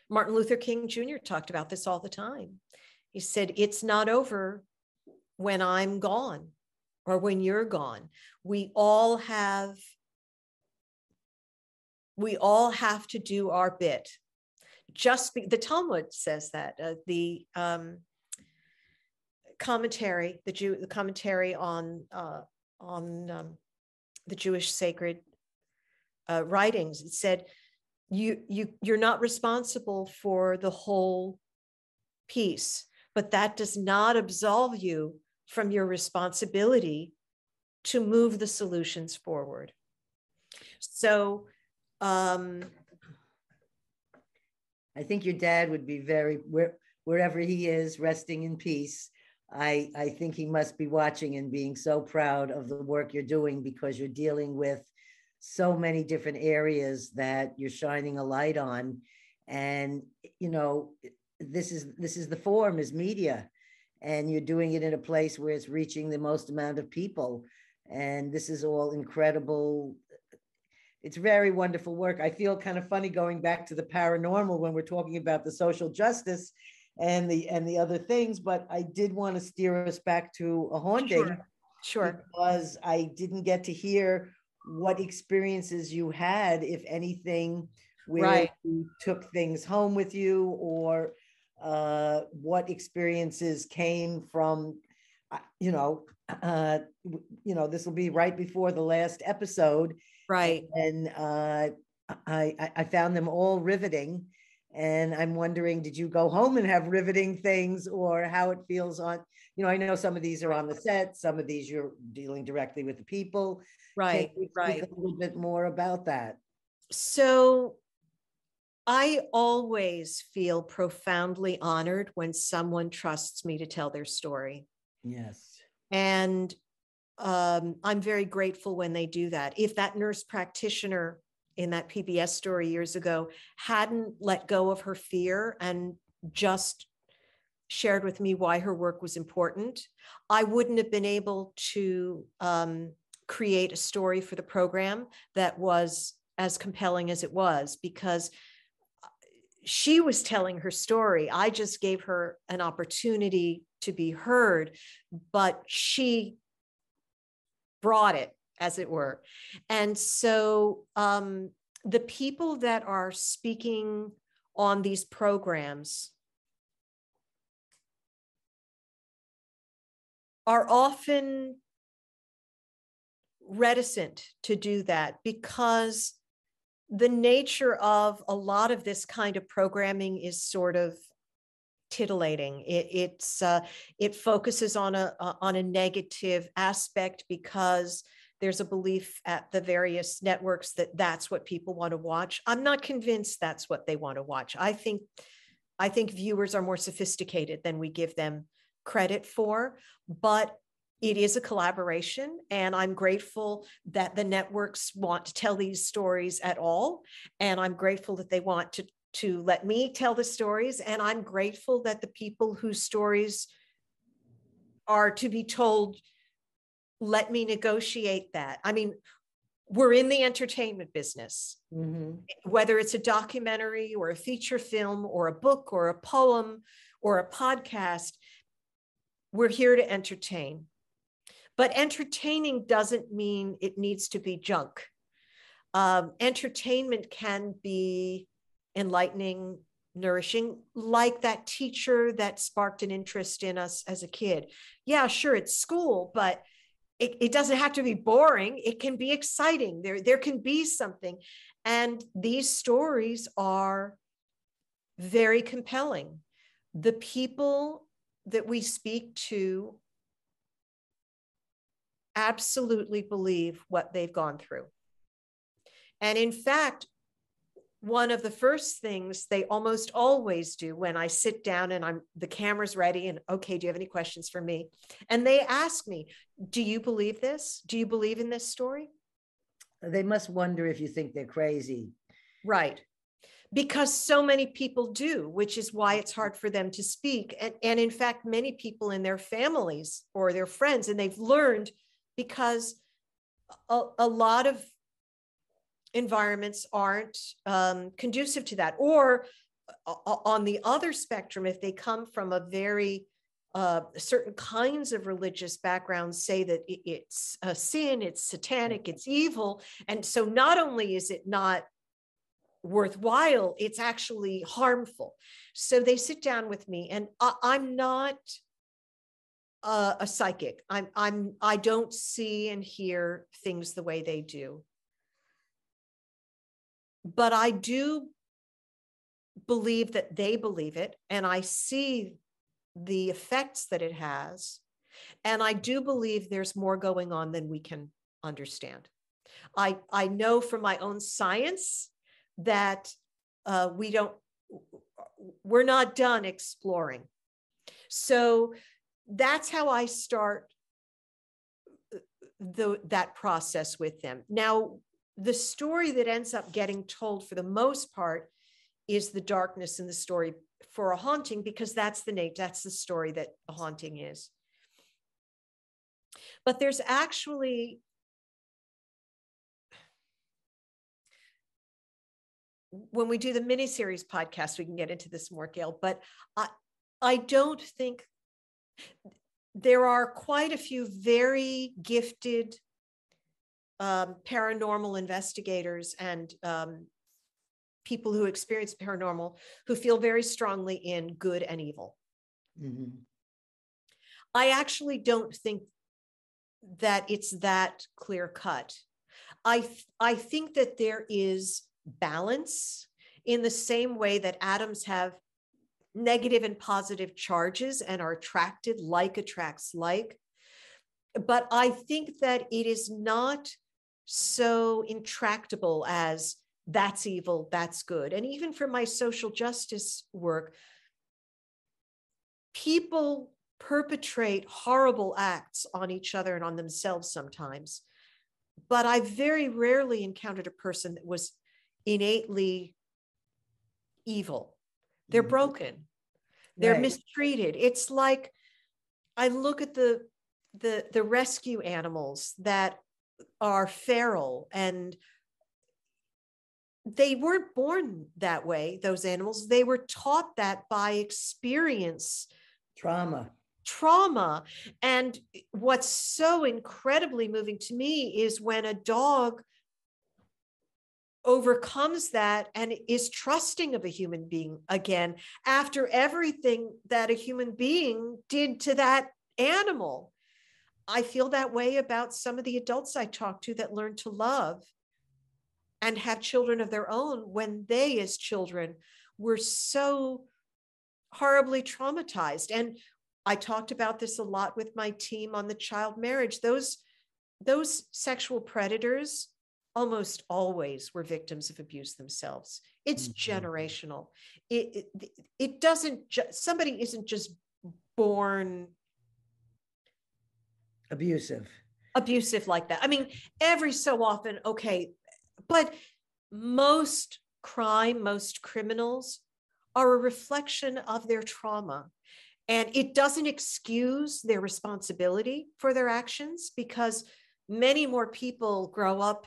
Martin Luther King Jr. talked about this all the time. He said, It's not over when I'm gone or when you're gone. We all have we all have to do our bit. Just be, the Talmud says that uh, the um, commentary, the Jew, the commentary on uh, on um, the Jewish sacred uh, writings, it said you you you're not responsible for the whole piece, but that does not absolve you from your responsibility to move the solutions forward. So. Um, I think your dad would be very where wherever he is, resting in peace. I I think he must be watching and being so proud of the work you're doing because you're dealing with so many different areas that you're shining a light on. And you know, this is this is the form is media. and you're doing it in a place where it's reaching the most amount of people. And this is all incredible. It's very wonderful work. I feel kind of funny going back to the paranormal when we're talking about the social justice and the and the other things, but I did want to steer us back to a haunting. Sure. Sure. Because I didn't get to hear what experiences you had, if anything, where Right. you took things home with you or uh, what experiences came from, uh, you know, uh, you know, this will be right before the last episode. Right. And uh, I, I, I found them all riveting. And I'm wondering, did you go home and have riveting things or how it feels on, you know, I know some of these are on the set, some of these you're dealing directly with the people. Right. Right. A little bit more about that. So I always feel profoundly honored when someone trusts me to tell their story. Yes. And um, I'm very grateful when they do that. If that nurse practitioner in that PBS story years ago hadn't let go of her fear and just shared with me why her work was important, I wouldn't have been able to um, create a story for the program that was as compelling as it was because uh, she was telling her story. I just gave her an opportunity to be heard, but she brought it, as it were. And so um, the people that are speaking on these programs are often reticent to do that because the nature of a lot of this kind of programming is sort of titillating. It, it's uh, it focuses on a uh, on a negative aspect because there's a belief at the various networks that that's what people want to watch. I'm not convinced that's what they want to watch. I think I think viewers are more sophisticated than we give them credit for, but it is a collaboration and i'm grateful that the networks want to tell these stories at all and i'm grateful that they want to to let me tell the stories and i'm grateful that the people whose stories are to be told let me negotiate that i mean we're in the entertainment business Mhm. whether it's a documentary or a feature film or a book or a poem or a podcast, we're here to entertain. But entertaining doesn't mean it needs to be junk. Um, entertainment can be enlightening, nourishing, like that teacher that sparked an interest in us as a kid. Yeah, sure, it's school, but it, it doesn't have to be boring. It can be exciting. There, there can be something. And these stories are very compelling. The people that we speak to absolutely believe what they've gone through. And in fact, one of the first things they almost always do when I sit down and I'm the camera's ready and okay, do you have any questions for me? And they ask me, do you believe this? Do you believe in this story? They must wonder if you think they're crazy. Right. Because so many people do, which is why it's hard for them to speak. And, and in fact, many people in their families or their friends, and they've learned because a, a lot of environments aren't um, conducive to that. Or uh, on the other spectrum, if they come from a very uh, certain kinds of religious backgrounds say that it- it's a sin, it's satanic, it's evil. And so not only is it not worthwhile, it's actually harmful. So they sit down with me, and I, I'm not a, a psychic. I'm I'm I don't see and hear things the way they do. But I do believe that they believe it, and I see the effects that it has. And I do believe there's more going on than we can understand. I, I know from my own science that uh, we don't, we're not done exploring. So that's how I start uh, the, that process with them. Now, the story that ends up getting told for the most part is the darkness in the story for a haunting because that's the Nate, that's the story that a haunting is. But there's actually when we do the miniseries podcast, we can get into this more, Gail. But I, I don't think there are quite a few very gifted um, paranormal investigators and um, people who experience paranormal who feel very strongly in good and evil. Mm-hmm. I actually don't think that it's that clear cut. I th- I think that there is balance in the same way that atoms have negative and positive charges and are attracted like attracts like. But I think that it is not so intractable as that's evil, that's good. And even for my social justice work, people perpetrate horrible acts on each other and on themselves sometimes. But I very rarely encountered a person that was innately evil. They're mm-hmm. broken. They're right. mistreated. It's like I look at the the the rescue animals that are feral and they weren't born that way those animals. They were taught that by experience. Trauma. Trauma. And what's so incredibly moving to me is when a dog overcomes that and is trusting of a human being again after everything that a human being did to that animal I feel that way about some of the adults I talk to that learn to love and have children of their own when they, as children, were so horribly traumatized. And I talked about this a lot with my team on the child marriage. Those, those sexual predators almost always were victims of abuse themselves. It's mm-hmm. generational. It, it, it doesn't, ju- somebody isn't just born abusive. Abusive like that. I mean every so often okay but most crime most criminals are a reflection of their trauma. And it doesn't excuse their responsibility for their actions because many more people grow up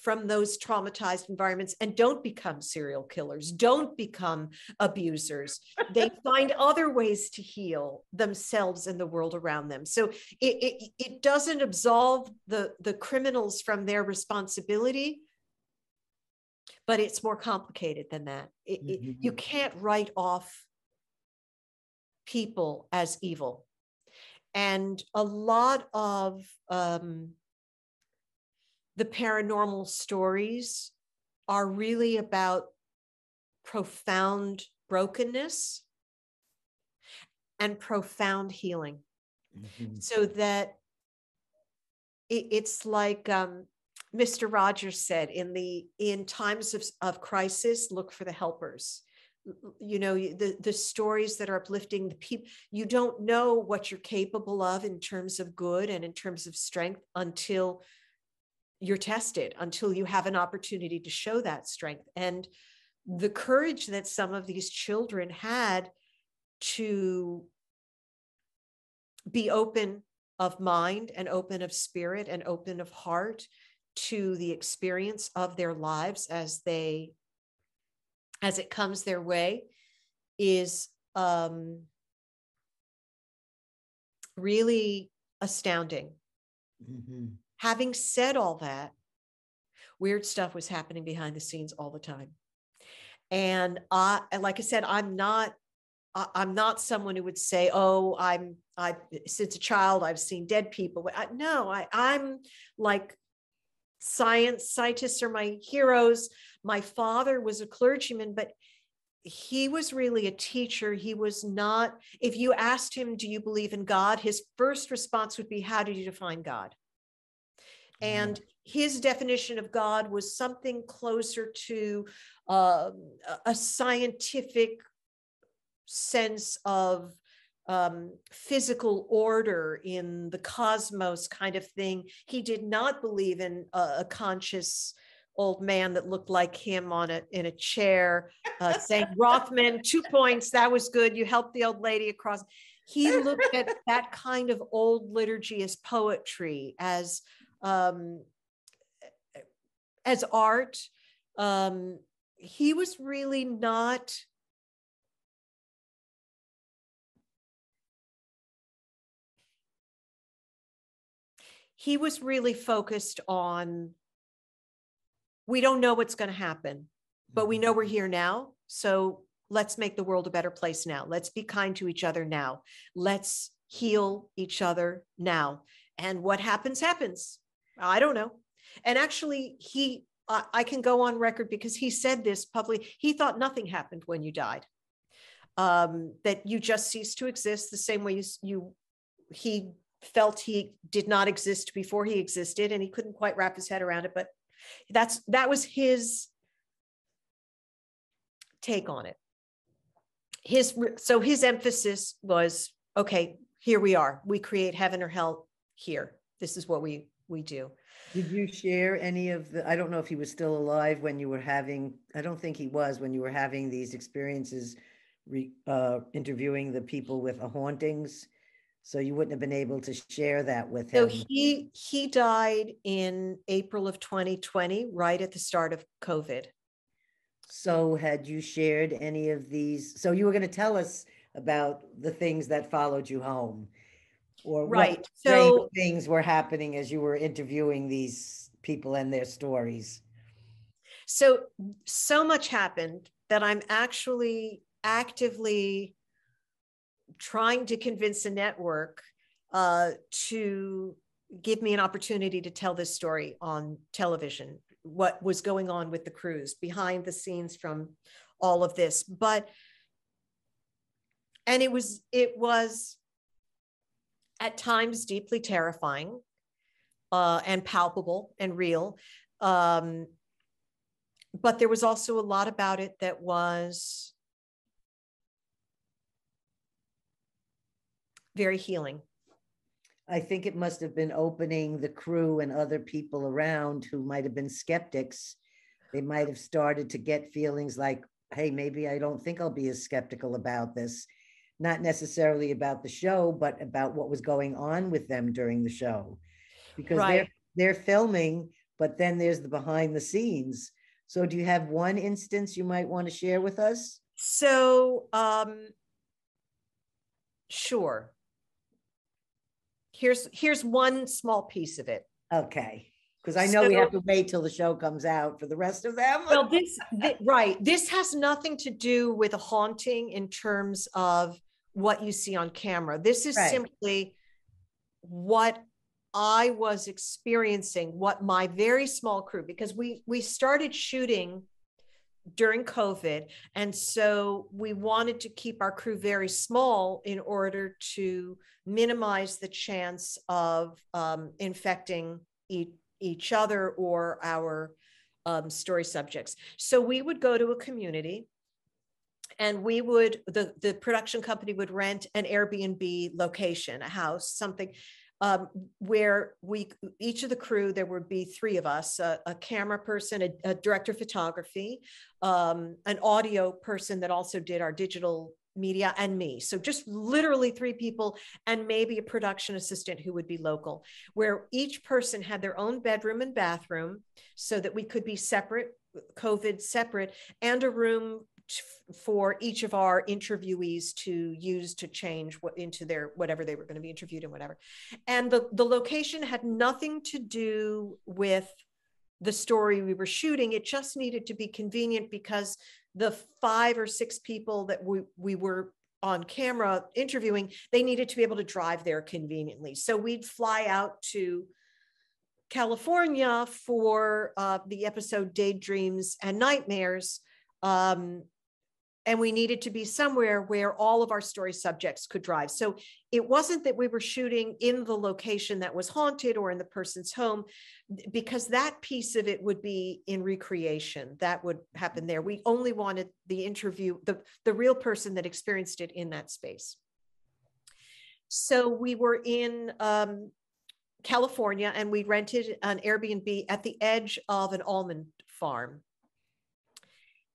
from those traumatized environments and don't become serial killers, don't become abusers. they find other ways to heal themselves and the world around them. So it, it, it doesn't absolve the, the criminals from their responsibility, but it's more complicated than that. It, mm-hmm. you can't write off people as evil. And a lot of um, the paranormal stories are really about profound brokenness and profound healing. Mm-hmm. So that it, it's like um, Mr. Rogers said in the in times of, of crisis, look for the helpers. You know, the, the stories that are uplifting the people, you don't know what you're capable of in terms of good and in terms of strength until you're tested until you have an opportunity to show that strength. And the courage that some of these children had to be open of mind and open of spirit and open of heart to the experience of their lives as they as it comes their way is um, really astounding. Mm-hmm having said all that, weird stuff was happening behind the scenes all the time. And I, like I said, I'm not, I'm not someone who would say, "Oh, I'm, I since a child I've seen dead people." I, no, I, I'm like science scientists are my heroes. My father was a clergyman, but he was really a teacher. He was not, if you asked him, Do you believe in God? His first response would be, How did you define God? And his definition of God was something closer to uh, a scientific sense of um, physical order in the cosmos kind of thing. He did not believe in a, a conscious old man that looked like him on a in a chair, uh, saying Rothman two points. That was good. You helped the old lady across. He looked at that kind of old liturgy as poetry, as um, as art. Um, he was really not he was really focused on we don't know what's going to happen, but we know we're here now. So let's make the world a better place now. Let's be kind to each other now. Let's heal each other now. And what happens, happens. I don't know. And actually, he, uh, I can go on record because he said this publicly. He thought nothing happened when you died, um, that you just ceased to exist the same way you, you he felt he did not exist before he existed and he couldn't quite wrap his head around it but that's that was his take on it his so his emphasis was okay here we are we create heaven or hell here this is what we we do did you share any of the i don't know if he was still alive when you were having i don't think he was when you were having these experiences re, uh, interviewing the people with the hauntings so you wouldn't have been able to share that with him. So he he died in April of 2020, right at the start of COVID. So had you shared any of these? So you were going to tell us about the things that followed you home, or Right. So things were happening as you were interviewing these people and their stories. so so much happened that I'm actually actively trying to convince a network uh, to give me an opportunity to tell this story on television what was going on with the crews behind the scenes from all of this but and it was it was at times deeply terrifying uh, and palpable and real um, but there was also a lot about it that was very healing. I think it must have been opening the crew and other people around who might have been skeptics. They might have started to get feelings like, hey, maybe I don't think I'll be as skeptical about this. Not necessarily about the show, but about what was going on with them during the show. Because they're they're filming, but then there's the behind the scenes. So do you have one instance you might want to share with us? So, um, sure. Here's here's one small piece of it. Okay. Because I know we have to wait till the show comes out for the rest of them. Well, this thi- right. This has nothing to do with a haunting in terms of what you see on camera. This is Right. simply what I was experiencing, what my very small crew, because we we started shooting during COVID, and so we wanted to keep our crew very small in order to minimize the chance of um, infecting e- each other or our um, story subjects. So we would go to a community and we would, the, the production company would rent an Airbnb location, a house, something um, where we, each of the crew, there would be three of us, a, a camera person, a, a director of photography, um, an audio person that also did our digital media and me. So just literally three people and maybe a production assistant who would be local, where each person had their own bedroom and bathroom so that we could be separate, COVID separate, and a room for each of our interviewees to use to change what into their whatever they were going to be interviewed in whatever. And the, the location had nothing to do with the story we were shooting. It just needed to be convenient because the five or six people that we, we were on camera interviewing, they needed to be able to drive there conveniently. So we'd fly out to California for uh, the episode Daydreams and Nightmares. Um, and we needed to be somewhere where all of our story subjects could drive. So it wasn't that we were shooting in the location that was haunted or in the person's home, because that piece of it would be in recreation. That would happen there. We only wanted the interview, the, the real person that experienced it in that space. So we were in um, California and we rented an Airbnb at the edge of an almond farm.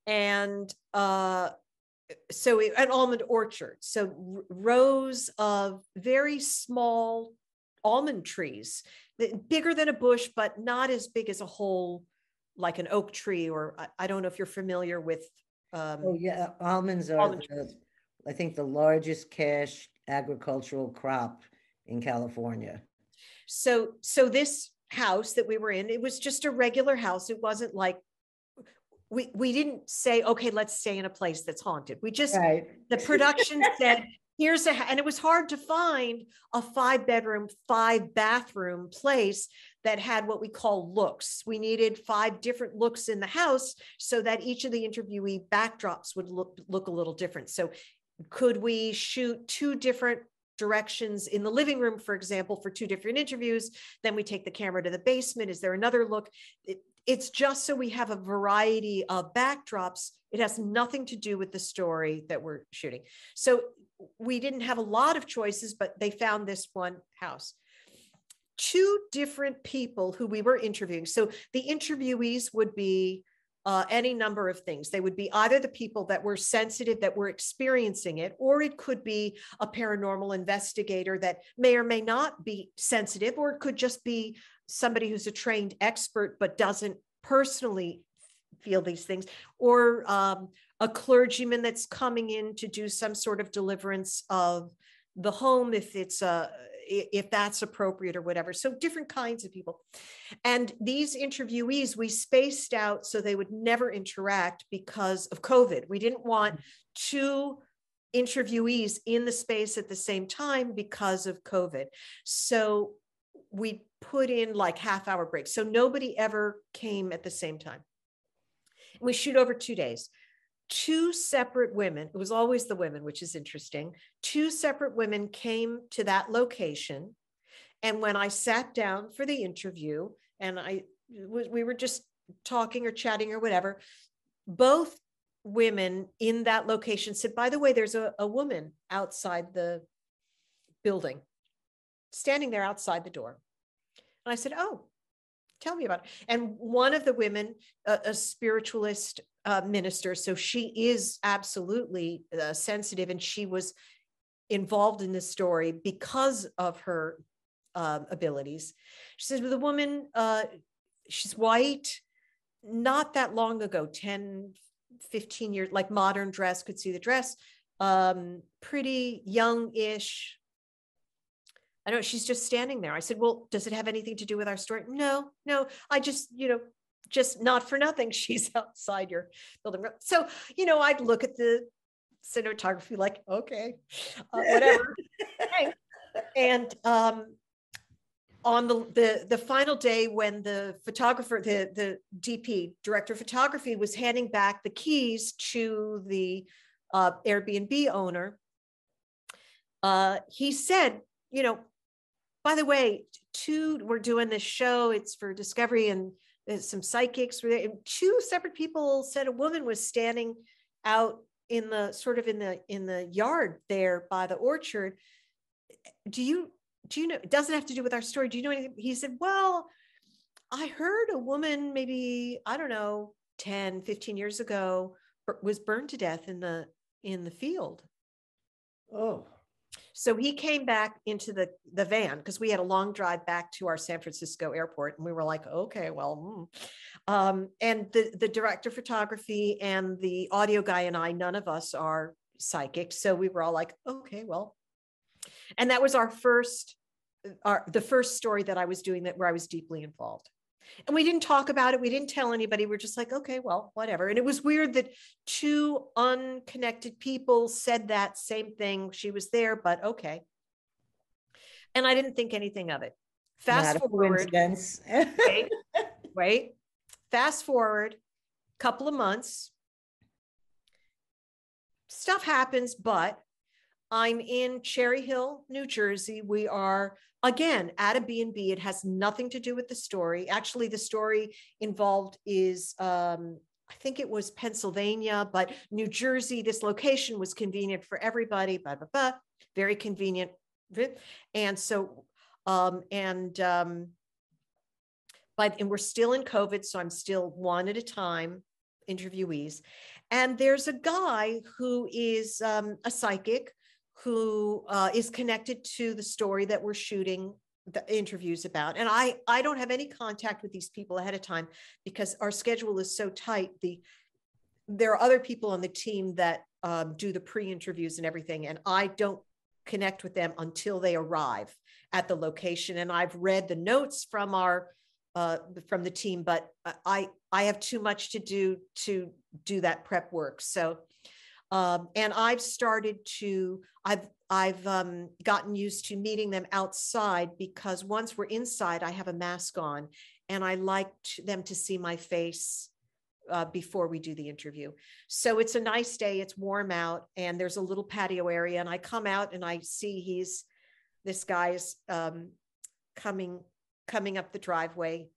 And uh, so it, an almond orchard. So r- rows of very small almond trees, bigger than a bush, but not as big as a whole, like an oak tree. Or I, I don't know if you're familiar with. Um, Oh, yeah, almonds are, Almond the- I think, the largest cash agricultural crop in California. So, so this house that we were in, it was just a regular house. It wasn't like we we didn't say, okay, let's stay in a place that's haunted. We just Right. the production said, here's a, and it was hard to find a five bedroom, five bathroom place that had what we call looks. We needed five different looks in the house so that each of the interviewee backdrops would look, look a little different. So could we shoot two different directions in the living room, for example, for two different interviews? Then we take the camera to the basement. Is there another look? It, it's just so we have a variety of backdrops. It has nothing to do with the story that we're shooting. So we didn't have a lot of choices, but they found this one house. Two different people who we were interviewing. So the interviewees would be uh, any number of things. They would be either the people that were sensitive, that were experiencing it, or it could be a paranormal investigator that may or may not be sensitive, or it could just be somebody who's a trained expert but doesn't personally feel these things, or um, a clergyman that's coming in to do some sort of deliverance of the home if it's a if that's appropriate or whatever. So different kinds of people. And these interviewees, we spaced out so they would never interact because of COVID. We didn't want two interviewees in the space at the same time because of COVID. So we put in like half hour breaks. So nobody ever came at the same time. We shoot over two days two separate women, it was always the women, which is interesting. Two separate women came to that location. And when I sat down for the interview and I we were just talking or chatting or whatever, both women in that location said, by the way, there's a, a woman outside the building, standing there outside the door. And I said, Oh, tell me about it. And one of the women, a, a spiritualist uh, minister, so she is absolutely uh, sensitive, and she was involved in this story because of her um, abilities. She says, "The woman, uh, she's white, not that long ago, 10, 15 years, like modern dress, could see the dress, um, pretty young-ish." I know she's just standing there. I said, Well, does it have anything to do with our story? No, no. I just, you know, just not for nothing. She's outside your building. So, you know, I'd look at the cinematography like, okay, uh, whatever. okay. And um, on the, the the final day when the photographer, the the DP, director of photography, was handing back the keys to the uh, Airbnb owner, uh, he said, you know, by the way, two, we're doing this show, it's for Discovery, and there's some psychics were there. And two separate people said a woman was standing out in the sort of in the in the yard there by the orchard. Do you do you know it doesn't have to do with our story? Do you know anything? He said, Well, I heard a woman maybe, I don't know, 10, 15 years ago was burned to death in the in the field. Oh, so he came back into the the van because we had a long drive back to our San Francisco airport, and we were like, okay, well, mm. um, and the the director of photography and the audio guy and I, none of us are psychic. so we were all like, okay, well, and that was our first, our the first story that I was doing that where I was deeply involved. And we didn't talk about it. We didn't tell anybody. We're just like, okay, well, whatever. And it was weird that two unconnected people said that same thing. She was there, but okay. And I didn't think anything of it. Fast not forward. wait. Fast forward, couple of months. Stuff happens, but I'm in Cherry Hill, New Jersey. We are again at a b&b it has nothing to do with the story actually the story involved is um, i think it was pennsylvania but new jersey this location was convenient for everybody blah blah blah very convenient and so um, and um, but and we're still in COVID, so I'm still one at a time interviewees. And there's a guy who is um, a psychic who uh, is connected to the story that we're shooting the interviews about. And i i don't have any contact with these people ahead of time because our schedule is so tight. The there are other people on the team that um, do the pre-interviews and everything and i don't connect with them until they arrive at the location. And i've read the notes from our uh, from the team but i i have too much to do to do that prep work. So um, and I've started to, I've, I've um, gotten used to meeting them outside because once we're inside, I have a mask on and I like to, them to see my face uh, before we do the interview. So it's a nice day, it's warm out, and there's a little patio area. And I come out and I see he's, this guy's um, coming coming up the driveway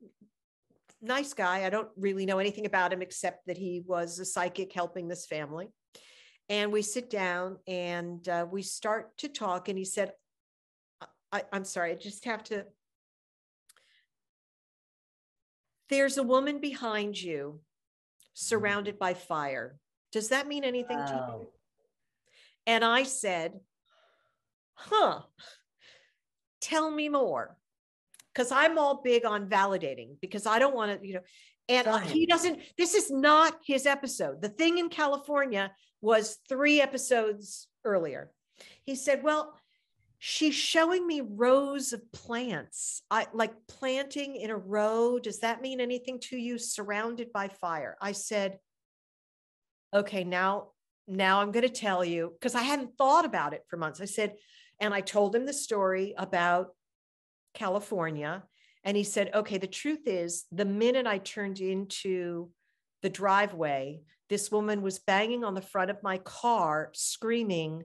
nice guy i don't really know anything about him except that he was a psychic helping this family and we sit down and uh, we start to talk. And he said, I, I'm sorry, I just have to. There's a woman behind you surrounded by fire. Does that mean anything wow. to you? And I said, Huh, tell me more. Because I'm all big on validating because I don't want to, you know, and he doesn't, this is not his episode. The thing in California was three episodes earlier. He said, Well, she's showing me rows of plants. I like planting in a row. Does that mean anything to you? Surrounded by fire. I said, Okay, now, now I'm going to tell you because I hadn't thought about it for months. I said, and I told him the story about California. And he said, Okay, the truth is, the minute I turned into the driveway, this woman was banging on the front of my car, screaming,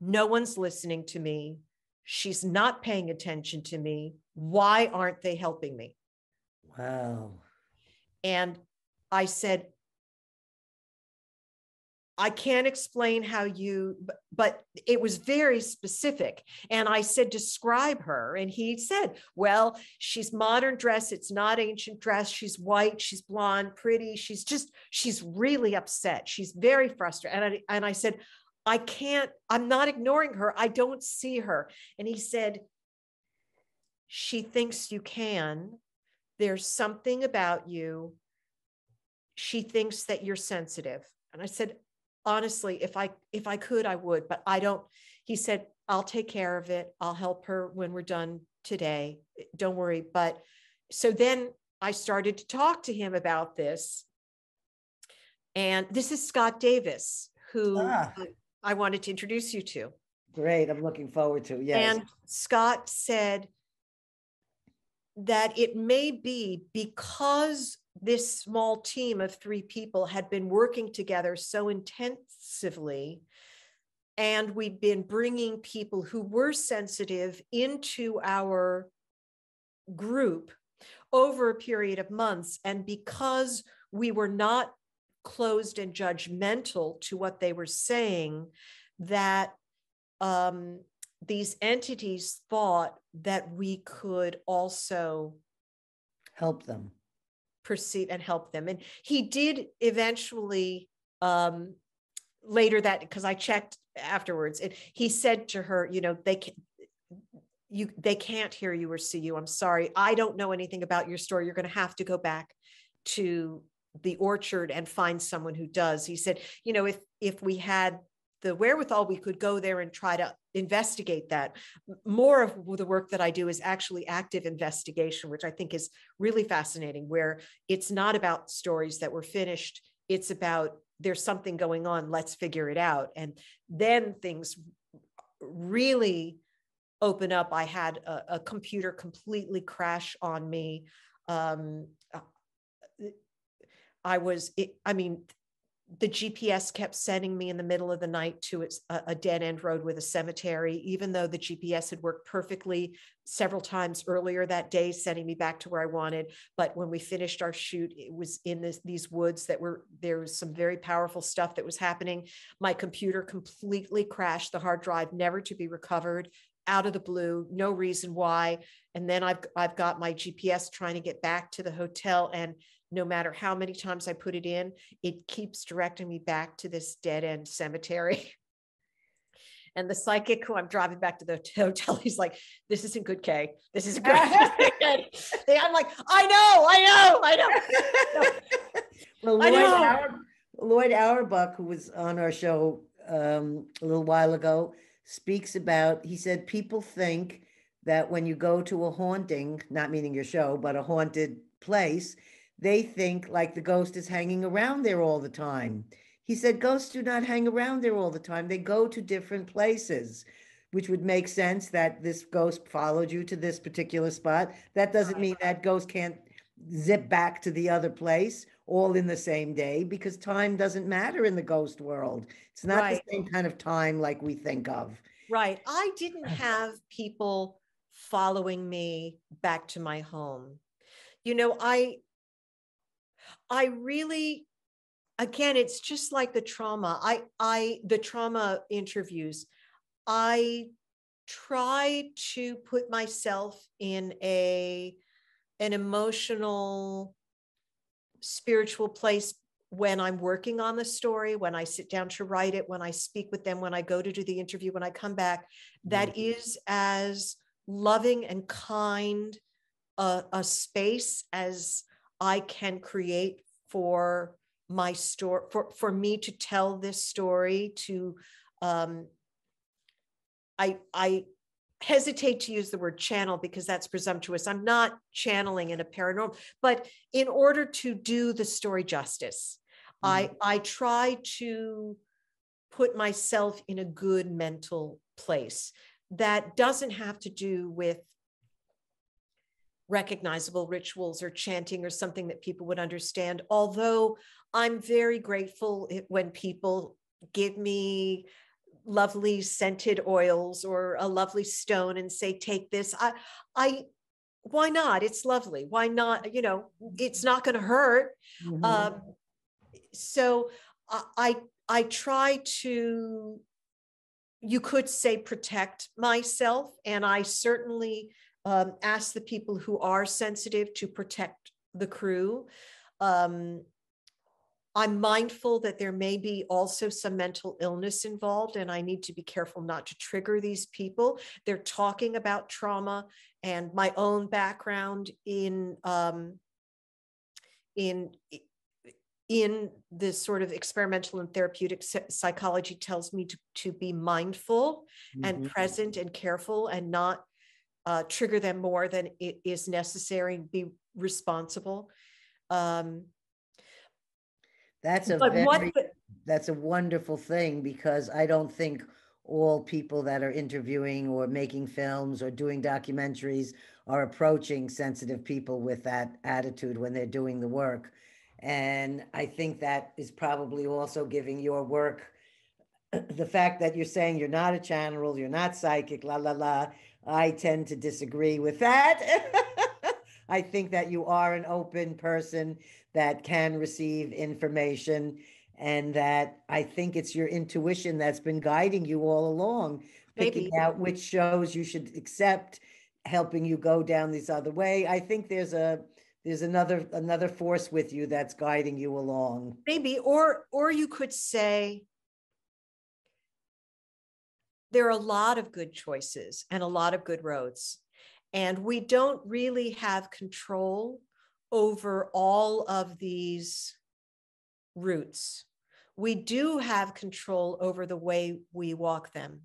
No one's listening to me. She's not paying attention to me. Why aren't they helping me? Wow. And I said, I can't explain how you, but it was very specific. And I said, describe her. And he said, well, she's modern dress. It's not ancient dress. She's white. She's blonde, pretty. She's just, she's really upset. She's very frustrated. And I, and I said, I can't, I'm not ignoring her. I don't see her. And he said, she thinks you can. There's something about you. She thinks that you're sensitive. And I said, honestly, if I if I could, I would, but I don't. He said, I'll take care of it. I'll help her when we're done today. Don't worry. But so then I started to talk to him about this. And this is Scott Davis, who ah. I wanted to introduce you to. Great. I'm looking forward to. Yes. And Scott said that it may be because this small team of three people had been working together so intensively and we'd been bringing people who were sensitive into our group over a period of months. And because we were not closed and judgmental to what they were saying that um, these entities thought that we could also help them proceed and help them. And he did eventually um, later that because I checked afterwards, and he said to her, you know, they can you they can't hear you or see you. I'm sorry. I don't know anything about your story. You're going to have to go back to the orchard and find someone who does. He said, you know, if if we had the wherewithal, we could go there and try to investigate that. More of the work that I do is actually active investigation, which I think is really fascinating, where it's not about stories that were finished, it's about there's something going on, let's figure it out. And then things really open up. I had a, a computer completely crash on me. Um, uh, I was, it, I mean, the GPS kept sending me in the middle of the night to a, a, dead end road with a cemetery, even though the GPS had worked perfectly several times earlier that day, sending me back to where I wanted. But when we finished our shoot, it was in this, these woods that were, there was some very powerful stuff that was happening. My computer completely crashed, the hard drive never to be recovered. out of the blue, no reason why. And then I've I've got my GPS trying to get back to the hotel, and no matter how many times I put it in, it keeps directing me back to this dead end cemetery. And the psychic who I'm driving back to the hotel, he's like, "This isn't good, Kay. This is good." I'm like, "I know, I know, I know." well, Lloyd, Auer, Lloyd Auerbach, who was on our show um, a little while ago, speaks about. He said people think that when you go to a haunting, not meaning your show, but a haunted place, they think like the ghost is hanging around there all the time. He said ghosts do not hang around there all the time. They go to different places, which would make sense that this ghost followed you to this particular spot. That doesn't mean that ghost can't zip back to the other place all in the same day because time doesn't matter in the ghost world. It's not right. the same kind of time like we think of. Right. I didn't have people following me back to my home. You know, I I really again it's just like the trauma. I I the trauma interviews. I try to put myself in a an emotional spiritual place when I'm working on the story, when I sit down to write it, when I speak with them, when I go to do the interview, when I come back, that mm-hmm. is as loving and kind a, a space as I can create for my story, for, for me to tell this story, to um, I, I hesitate to use the word channel because that's presumptuous. I'm not channeling in a paranormal, but in order to do the story justice, mm-hmm. I I try to put myself in a good mental place that doesn't have to do with recognizable rituals or chanting or something that people would understand. Although I'm very grateful when people give me lovely scented oils or a lovely stone and say, take this. I, I, why not? It's lovely. Why not? You know, it's not going to hurt. Mm-hmm. Um, so I, I try to, you could say protect myself. And I certainly um, ask the people who are sensitive to protect the crew. Um, I'm mindful that there may be also some mental illness involved, and I need to be careful not to trigger these people. They're talking about trauma and my own background in um, in in this sort of experimental and therapeutic psychology tells me to, to be mindful mm-hmm. and present and careful and not uh, trigger them more than it is necessary and be responsible. Um, that's a very, the, that's a wonderful thing because I don't think all people that are interviewing or making films or doing documentaries are approaching sensitive people with that attitude when they're doing the work. And I think that is probably also giving your work the fact that you're saying you're not a channel, you're not psychic, la la la. I tend to disagree with that. I think that you are an open person that can receive information and that I think it's your intuition that's been guiding you all along, picking out which shows you should accept, helping you go down this other way. I think there's a there's another another force with you that's guiding you along. Maybe or or you could say there are a lot of good choices and a lot of good roads. And we don't really have control over all of these routes. We do have control over the way we walk them.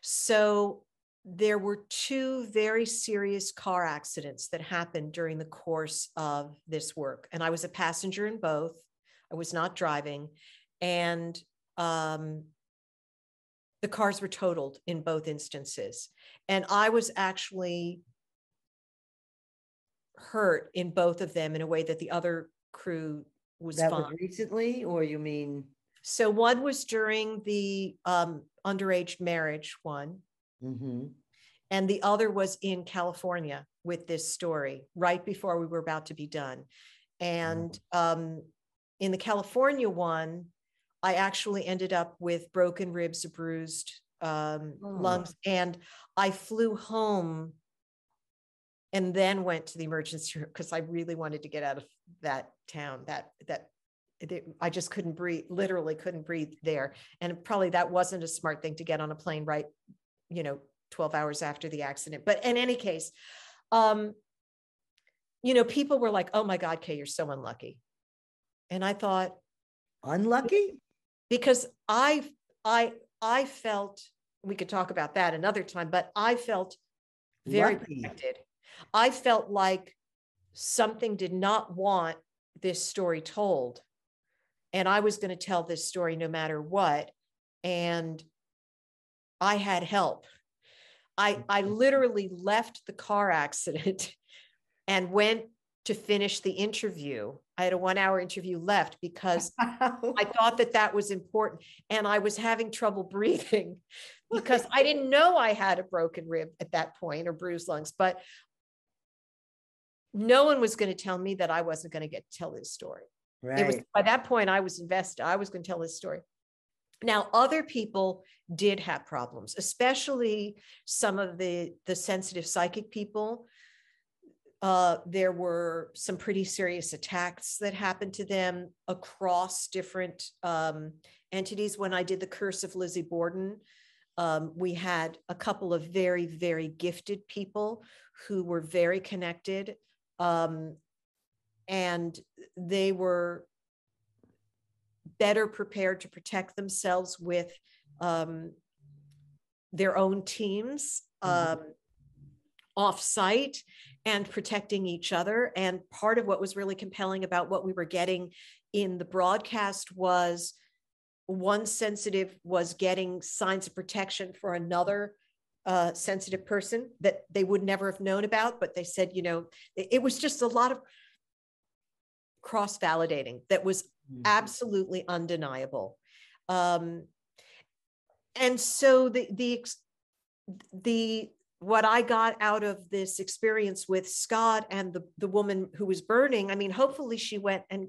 So there were two very serious car accidents that happened during the course of this work. And I was a passenger in both. I was not driving. And um, the cars were totaled in both instances. And I was actually hurt in both of them in a way that the other crew was that fine. was recently, or you mean? So one was during the um, underage marriage one, mm-hmm. and the other was in California with this story right before we were about to be done. And um, in the California one, I actually ended up with broken ribs, bruised um, Oh. lungs, and I flew home and then went to the emergency room because I really wanted to get out of that town. That that it- I just couldn't breathe, literally couldn't breathe there. And probably that wasn't a smart thing to get on a plane right, you know, 12 hours after the accident. But in any case, um, you know, people were like, oh my God, Kay, you're so unlucky. And I thought, Unlucky? Because I I I felt we could talk about that another time, but I felt very Lucky. protected. I felt like something did not want this story told. And I was going to tell this story no matter what. And I had help. I, I mm-hmm. literally left the car accident and went to finish the interview. I had a one hour interview left because I thought that that was important. And I was having trouble breathing because I didn't know I had a broken rib at that point or bruised lungs, but no one was going to tell me that I wasn't going to get to tell this story. It was Right. by that point I was invested. I was going to tell this story. Now, other people did have problems, especially some of the the sensitive psychic people. Uh, there were some pretty serious attacks that happened to them across different um, entities. When I did the Curse of Lizzie Borden, um, we had a couple of very, very gifted people who were very connected. Um, and they were better prepared to protect themselves with um, their own teams Mhm. um, off site and protecting each other. And part of what was really compelling about what we were getting in the broadcast was one sensitive was getting signs of protection for another uh, sensitive person that they would never have known about, but they said, you know, it, it was just a lot of cross validating that was Mhm. absolutely undeniable. Um, and so the the the what I got out of this experience with Scott and the the woman who was burning, I mean, hopefully she went and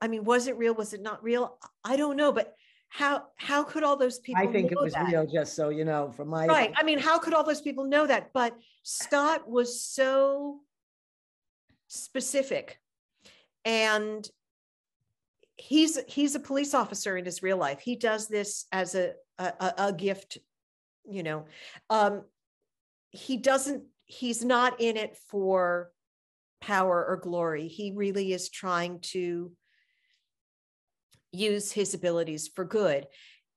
I mean, was it real? Was it not real? I don't know, but how how could all those people I think it was that? real, just so you know, from my. Right. I mean, how could all those people know that? But Scott was so specific. And he's he's a police officer in his real life. He does this as a a, a- a gift, you know. Um, he doesn't, he's not in it for power or glory. He really is trying to use his abilities for good.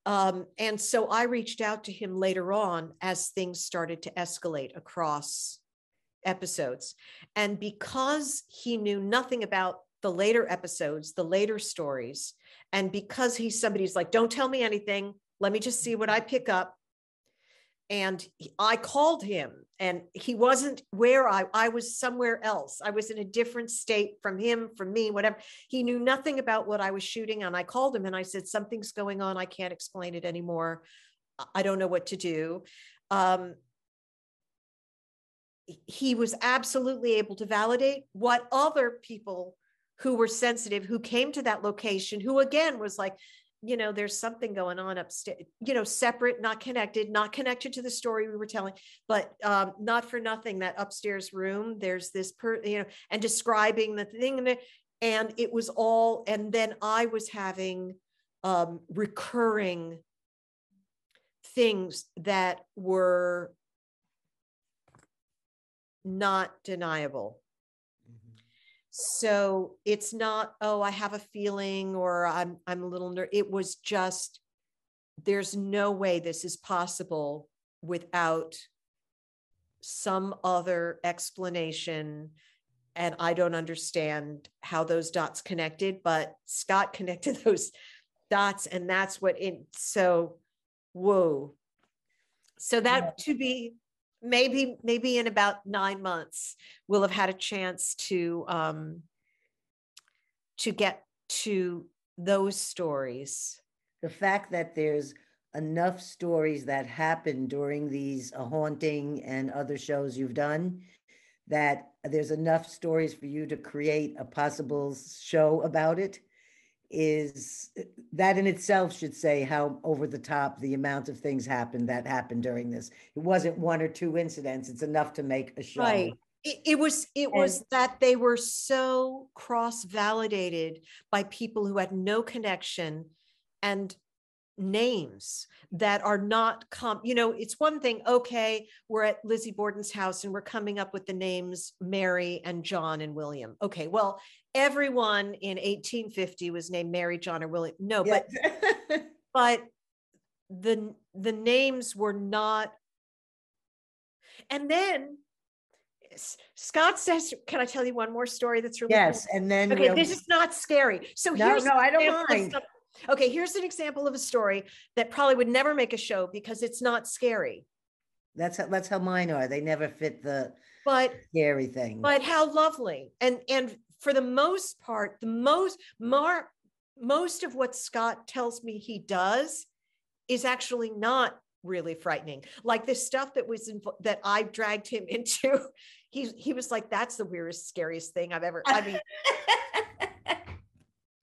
Um, and so I reached out to him later on as things started to escalate across episodes. And because he knew nothing about the later episodes, the later stories, and because he's somebody who's like, don't tell me anything, let me just see what I pick up. And I called him and he wasn't where I, I was somewhere else. I was in a different state from him, from me, whatever. He knew nothing about what I was shooting. And I called him and I said, something's going on. I can't explain it anymore. I- I don't know what to do. Um, he was absolutely able to validate what other people who were sensitive who came to that location who again was like you know there's something going on upstairs you know separate not connected not connected to the story we were telling but um, not for nothing that upstairs room there's this per you know and describing the thing and, it was all and then i was having um, recurring things that were not deniable. So it's not oh i have a feeling or i'm i'm a little ner-. it was just there's no way this is possible without some other explanation and i don't understand how those dots connected but scott connected those dots and that's what in so whoa so that to be maybe maybe in about nine months we'll have had a chance to um to get to those stories. The fact that there's enough stories that happen during these uh, haunting and other shows you've done, that there's enough stories for you to create a possible show about it is eh, that in itself should say how over the top the amount of things happened that happened during this. It wasn't one or two incidents. It's enough to make a show. Right. It, it was it was that they were so cross validated by people who had no connection and names that are not com you know it's one thing okay we're at lizzie borden's house and we're coming up with the names mary and john and william okay well everyone in 1850 was named mary john or william no Yeah. but but the the names were not and then scott says can i tell you one more story that's really cool? yes, and then okay we'll- this is not scary so no, here's no, I don't mind. Okay, here's an example of a story that probably would never make a show because it's not scary. That's how, that's how mine are. They never fit the But scary thing. but how lovely. And and for the most part, the most mar, most of what Scott tells me he does is actually not really frightening. Like the stuff that was that I dragged him into. He he was like, that's the weirdest, scariest thing I've ever. I mean,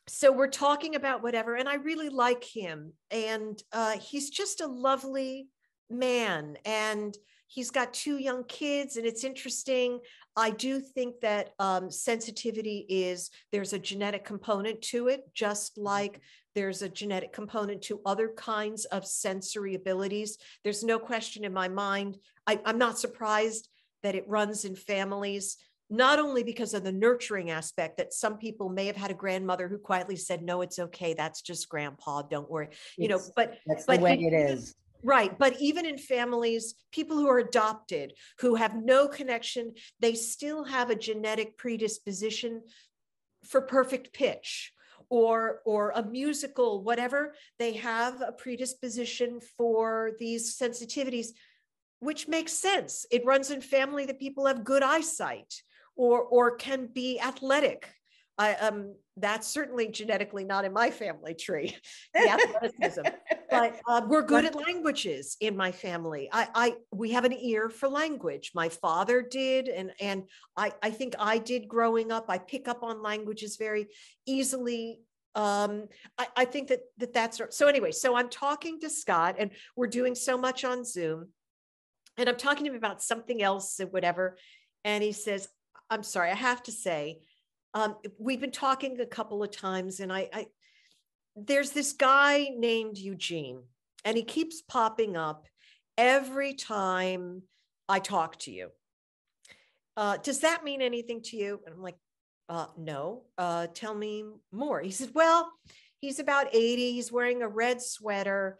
so we're talking about whatever and i really like him and uh, he's just a lovely man and he's got two young kids and it's interesting i do think that um, sensitivity is there's a genetic component to it just like there's a genetic component to other kinds of sensory abilities. There's no question in my mind I, i'm not surprised that it runs in families not only because of the nurturing aspect that some people may have had a grandmother who quietly said no it's okay that's just grandpa don't worry you know but that's but the way it is. Right but even in families people who are adopted who have no connection they still have a genetic predisposition for perfect pitch or or a musical whatever. They have a predisposition for these sensitivities which makes sense. It runs in family that people have good eyesight or or can be athletic i um that's certainly genetically not in my family tree athleticism but uh, we're good at languages in my family. I, I, we have an ear for language. My father did, and and I, I think I did growing up. I pick up on languages very easily. Um, I, I think that that that's so. Anyway, so I'm talking to Scott, and we're doing so much on Zoom, and I'm talking to him about something else or whatever, and he says, "I'm sorry, I have to say." Um, we've been talking a couple of times, and I, I there's this guy named Eugene, and he keeps popping up every time I talk to you. Uh, does that mean anything to you? And I'm like, uh, no. Uh, tell me more. He said, well, he's about 80. He's wearing a red sweater.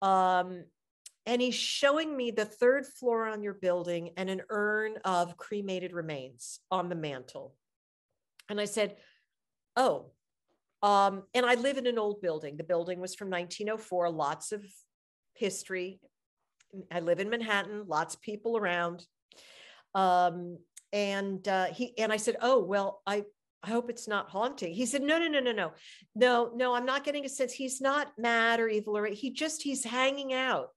Um, and he's showing me the third floor on your building and an urn of cremated remains on the mantle. And I said, oh, um, and I live in an old building. The building was from 1904, lots of history. I live in Manhattan, lots of people around. Um, and uh, he and I said, "Oh well, I I hope it's not haunting." He said, "No, no, no, no, no, no, no. I'm not getting a sense. He's not mad or evil or he just he's hanging out."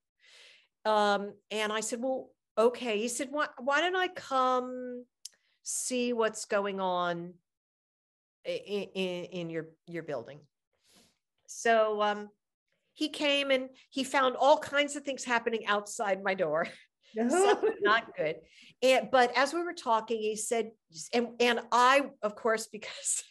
Um, and I said, "Well, okay." He said, "Why why don't I come see what's going on in, in, your your building?" So um, he came and he found all kinds of things happening outside my door not good. And but as we were talking, he said, and and I, of course, because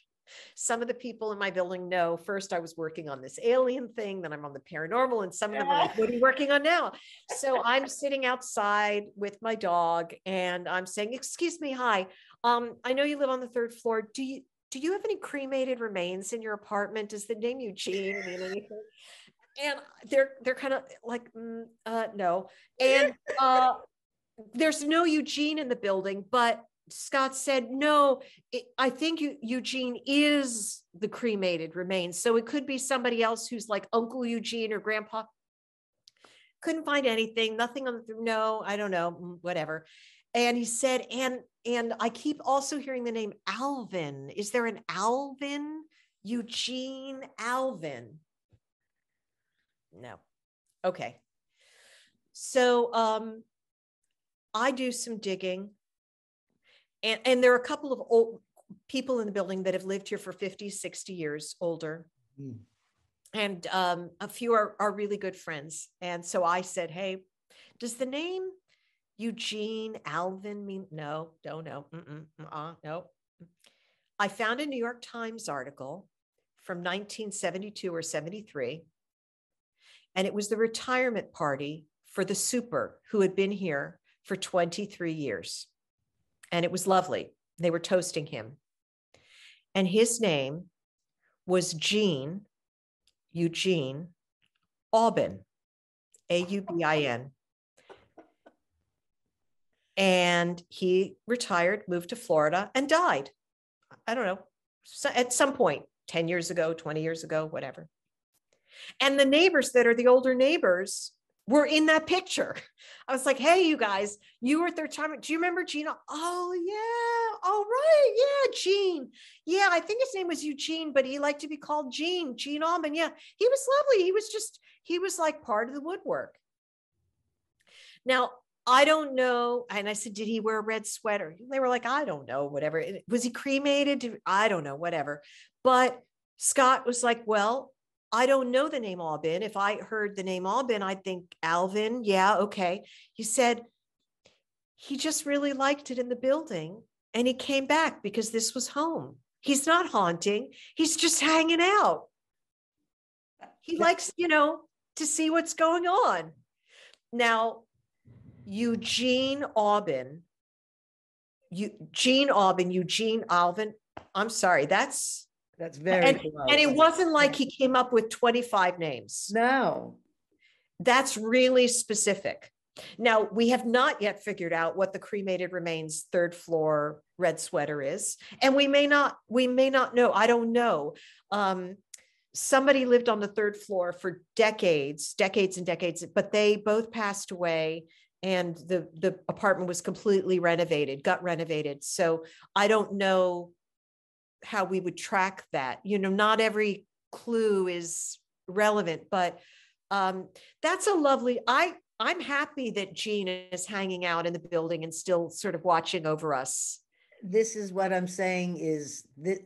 some of the people in my building know first I was working on this alien thing, then I'm on the paranormal, and some of them are like, what are you working on now? So I'm sitting outside with my dog and I'm saying, excuse me, hi. Um, I know you live on the third floor. Do you do you have any cremated remains in your apartment? Does the name Eugene mean anything? and they're they're kind of like mm, uh no and uh there's no eugene in the building but scott said no it, i think Eu- eugene is the cremated remains so it could be somebody else who's like uncle eugene or grandpa couldn't find anything nothing on the no i don't know mm, whatever and he said and and i keep also hearing the name alvin is there an alvin eugene alvin no. Okay. So um I do some digging. And and there are a couple of old people in the building that have lived here for 50, 60 years older. Mm. And um, a few are, are really good friends. And so I said, Hey, does the name Eugene Alvin mean? No, don't know. Uh-uh, no. I found a New York Times article from 1972 or 73. And it was the retirement party for the super who had been here for 23 years. And it was lovely. They were toasting him. And his name was Gene, Eugene Aubin, A U B I N. And he retired, moved to Florida, and died. I don't know, at some point, 10 years ago, 20 years ago, whatever. And the neighbors that are the older neighbors were in that picture. I was like, hey, you guys, you were at their time. Do you remember Gina? Oh, yeah. Oh, right. Yeah, Gene. Yeah, I think his name was Eugene, but he liked to be called Gene, Gene Almond. Yeah, he was lovely. He was just, he was like part of the woodwork. Now, I don't know. And I said, Did he wear a red sweater? They were like, I don't know, whatever. Was he cremated? I don't know, whatever. But Scott was like, Well, I don't know the name Albin. If I heard the name Albin, I'd think Alvin. Yeah, okay. He said he just really liked it in the building and he came back because this was home. He's not haunting, he's just hanging out. He likes, you know, to see what's going on. Now, Eugene Aubin, Eugene Aubin, Eugene Alvin. I'm sorry, that's that's very and, and it wasn't like he came up with 25 names. No. That's really specific. Now, we have not yet figured out what the cremated remains third floor red sweater is, and we may not we may not know. I don't know. Um, somebody lived on the third floor for decades, decades and decades, but they both passed away and the the apartment was completely renovated, gut renovated. So I don't know how we would track that. You know, not every clue is relevant, but um, that's a lovely. I I'm happy that Gene is hanging out in the building and still sort of watching over us this is what I'm saying is that,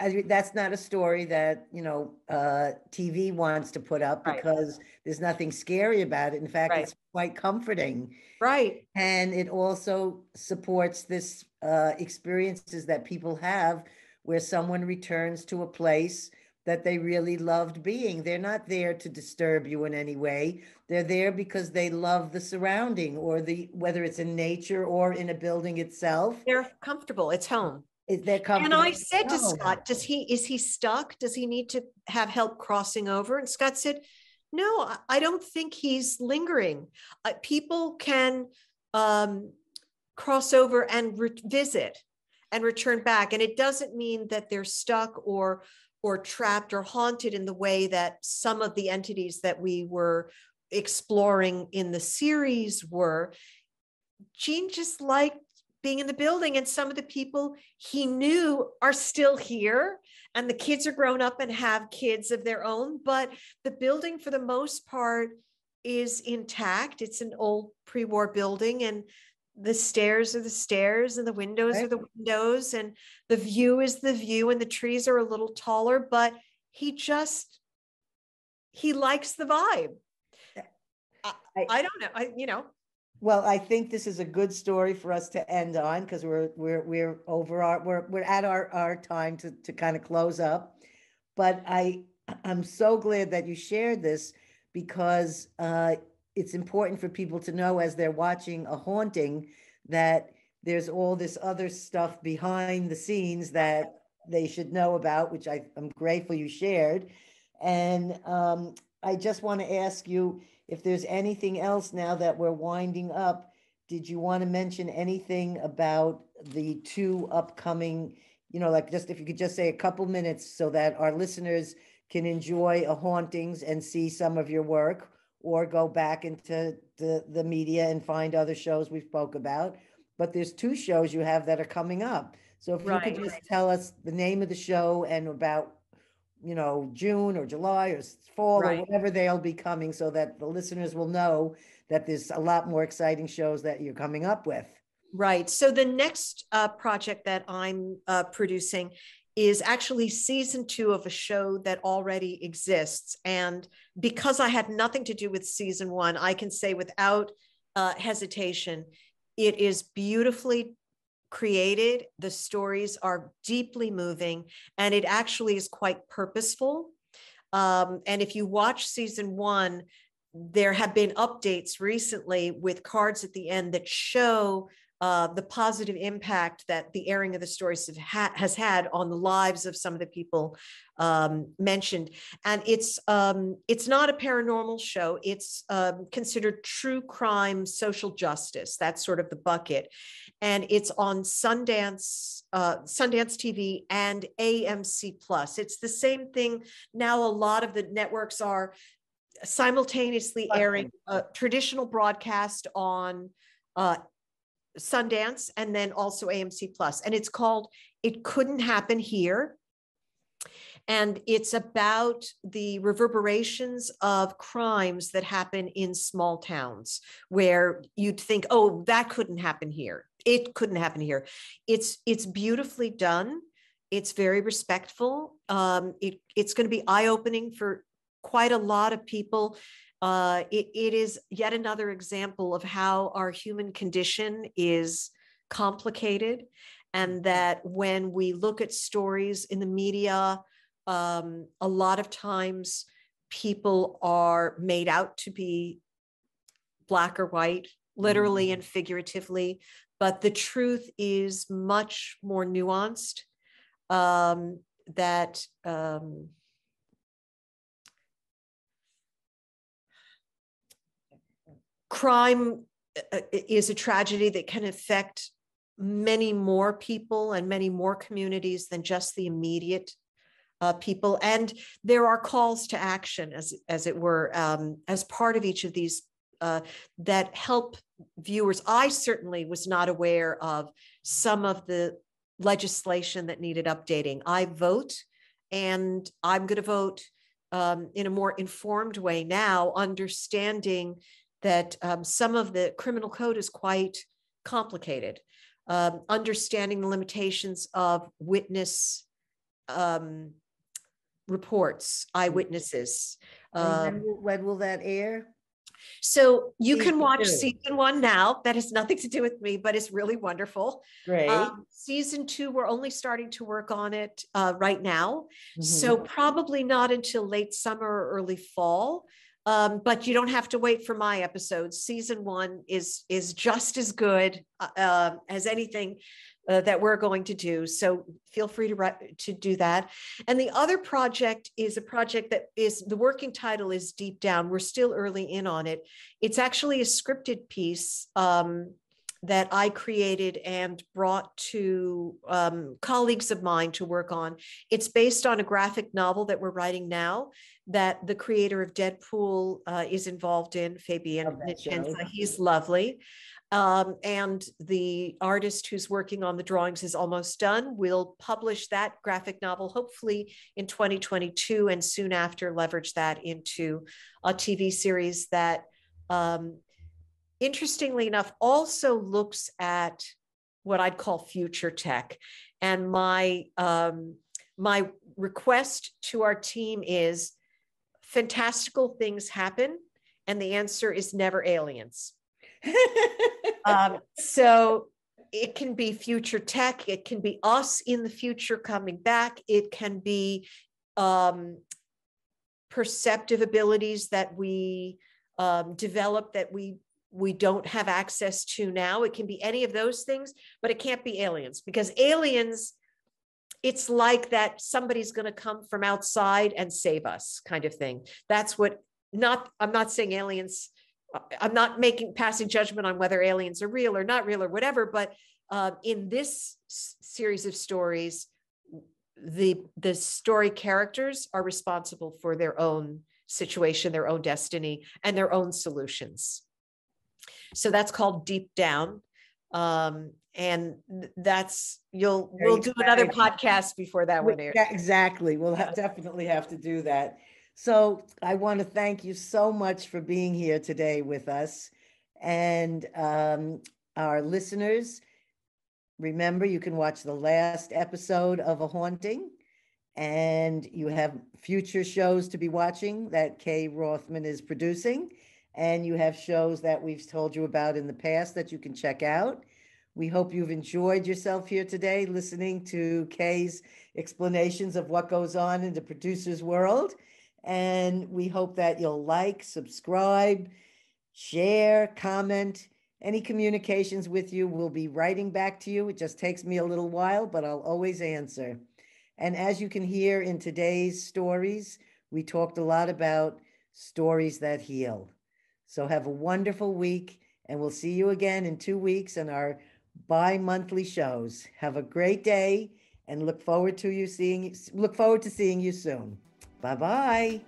uh, that's not a story that, you know, uh, TV wants to put up Right. because there's nothing scary about it. In fact, Right. it's quite comforting. Right. And it also supports this uh, experiences that people have where someone returns to a place that they really loved being. They're not there to disturb you in any way. They're there because they love the surrounding or the whether it's in nature or in a building itself. They're comfortable. It's home. Is they're comfortable. And. I said to Scott, does he, is he stuck? Does he need to have help crossing over? And Scott said, no, I- I don't think he's lingering. Uh, people can um, cross over and re- visit and return back. And it doesn't mean that they're stuck or or trapped or haunted in the way that some of the entities that we were exploring in the series were. Gene just liked being in the building, and some of the people he knew are still here. And the kids are grown up and have kids of their own, but the building, for the most part, is intact. It's an old pre war building, and the stairs are the stairs, and the windows are the windows, and the view is the view, and the trees are a little taller, but he just he likes the vibe. I, I- I don't know. I, you know, Well, I think this is a good story for us to end on because we're we're we're over our we're we're at our our time to to kind of close up. But I I'm so glad that you shared this because uh it's important for people to know as they're watching a haunting that there's all this other stuff behind the scenes that they should know about, which I, I'm grateful you shared. And um, I just want to ask you if there's anything else now that we're winding up. Did you want to mention anything about the two upcoming, you know, like just if you could just say a couple minutes so that our listeners can enjoy a hauntings and see some of your work or go back into the, the media and find other shows we spoke about. But there's two shows you have that are coming up. So if you could just tell us the name of the show and about, you know, June or July or fall or whatever they'll be coming so that the listeners will know that there's a lot more exciting shows that you're coming up with. Right. So the next uh, project that I'm uh, producing is actually season two of a show that already exists. And because I had nothing to do with season one, I can say without uh, hesitation, it is beautifully created. The stories are deeply moving, and it actually is quite purposeful. Um, and if you watch season one, there have been updates recently with cards at the end that show uh, the positive impact that the airing of the stories ha- has had on the lives of some of the people um, mentioned. And it's um, it's not a paranormal show. It's um, considered true crime, social justice. That's sort of the bucket, and it's on Sundance uh, Sundance TV and AMC Plus. It's the same thing now. A lot of the networks are simultaneously airing a traditional broadcast on uh, Sundance and then also AMC Plus. And it's called It Couldn't Happen Here. And it's about the reverberations of crimes that happen in small towns where you'd think, oh, that couldn't happen here. It couldn't happen here. It's it's beautifully done. It's very respectful. Um, it, it's going to be eye-opening for quite a lot of people uh, it, it is yet another example of how our human condition is complicated and mm-hmm. that when we look at stories in the media um, a lot of times people are made out to be black or white literally mm-hmm. and figuratively but the truth is much more nuanced um, that um, crime uh, uh, is a tragedy that can affect many more people and many more communities than just the immediate uh, people. And there are calls to action, as as it were, um, as part of each of these uh, that help viewers. I certainly was not aware of some of the legislation that needed updating. I vote, and I'm going to vote um, in a more informed way now, understanding that um, some of the criminal code is quite complicated. Um, understanding the limitations of witness um, reports, eyewitnesses. when, Um, will, when will that air? so you can watch two. season one now. That has nothing to do with me, but it's really wonderful. Great. Um, season two, we're only starting to work on it uh, right now. Mhm. So probably not until late summer or early fall. Um, but you don't have to wait for my episodes. Season one is is just as good uh, uh, as anything uh, that we're going to do. So feel free to to do that. And the other project is a project that is the working title is Deep Down. We're still early in on it. It's actually a scripted piece. Um, that I created and brought to um, colleagues of mine to work on. It's based on a graphic novel that we're writing now that the creator of Deadpool uh, is involved in, Fabian. Nicieza. He's lovely. Um, and the artist who's working on the drawings is almost done. We'll publish that graphic novel hopefully in 2022 and soon after leverage that into a TV series that um, interestingly enough, also looks at what I'd call future tech. And my um, my request to our team is fantastical things happen, and the answer is never aliens. Um, so it can be future tech, it can be us in the future coming back, it can be um, perceptive abilities that we um, develop that we we don't have access to now. It can be any of those things, but it can't be aliens because aliens, it's like that somebody's going to come from outside and save us kind of thing. That's what not, I'm not saying aliens, uh, I'm not making passing judgment on whether aliens are real or not real or whatever, but uh, in this s- series of stories, the the story characters are responsible for their own situation, their own destiny, and their own solutions. So that's called Deep Down. Um, and that's you'll Very we'll do another podcast before that one airs. Yeah, Exactly. We'll have, definitely have to do that. So I want to thank you so much for being here today with us. And um, our listeners, remember, you can watch the last episode of A Haunting, and you have future shows to be watching that Kay Rothman is producing. And you have shows that we've told you about in the past that you can check out. We hope you've enjoyed yourself here today listening to Kay's explanations of what goes on in the producer's world. And we hope that you'll like, subscribe, share, comment. Any communications with you, we'll be writing back to you. It just takes me a little while, but I'll always answer. And as you can hear in today's stories, we talked a lot about stories that heal. So have a wonderful week, and we'll see you again in two weeks in our bi-monthly shows. Have a great day and look forward to you seeing look forward to seeing you soon. Bye-bye.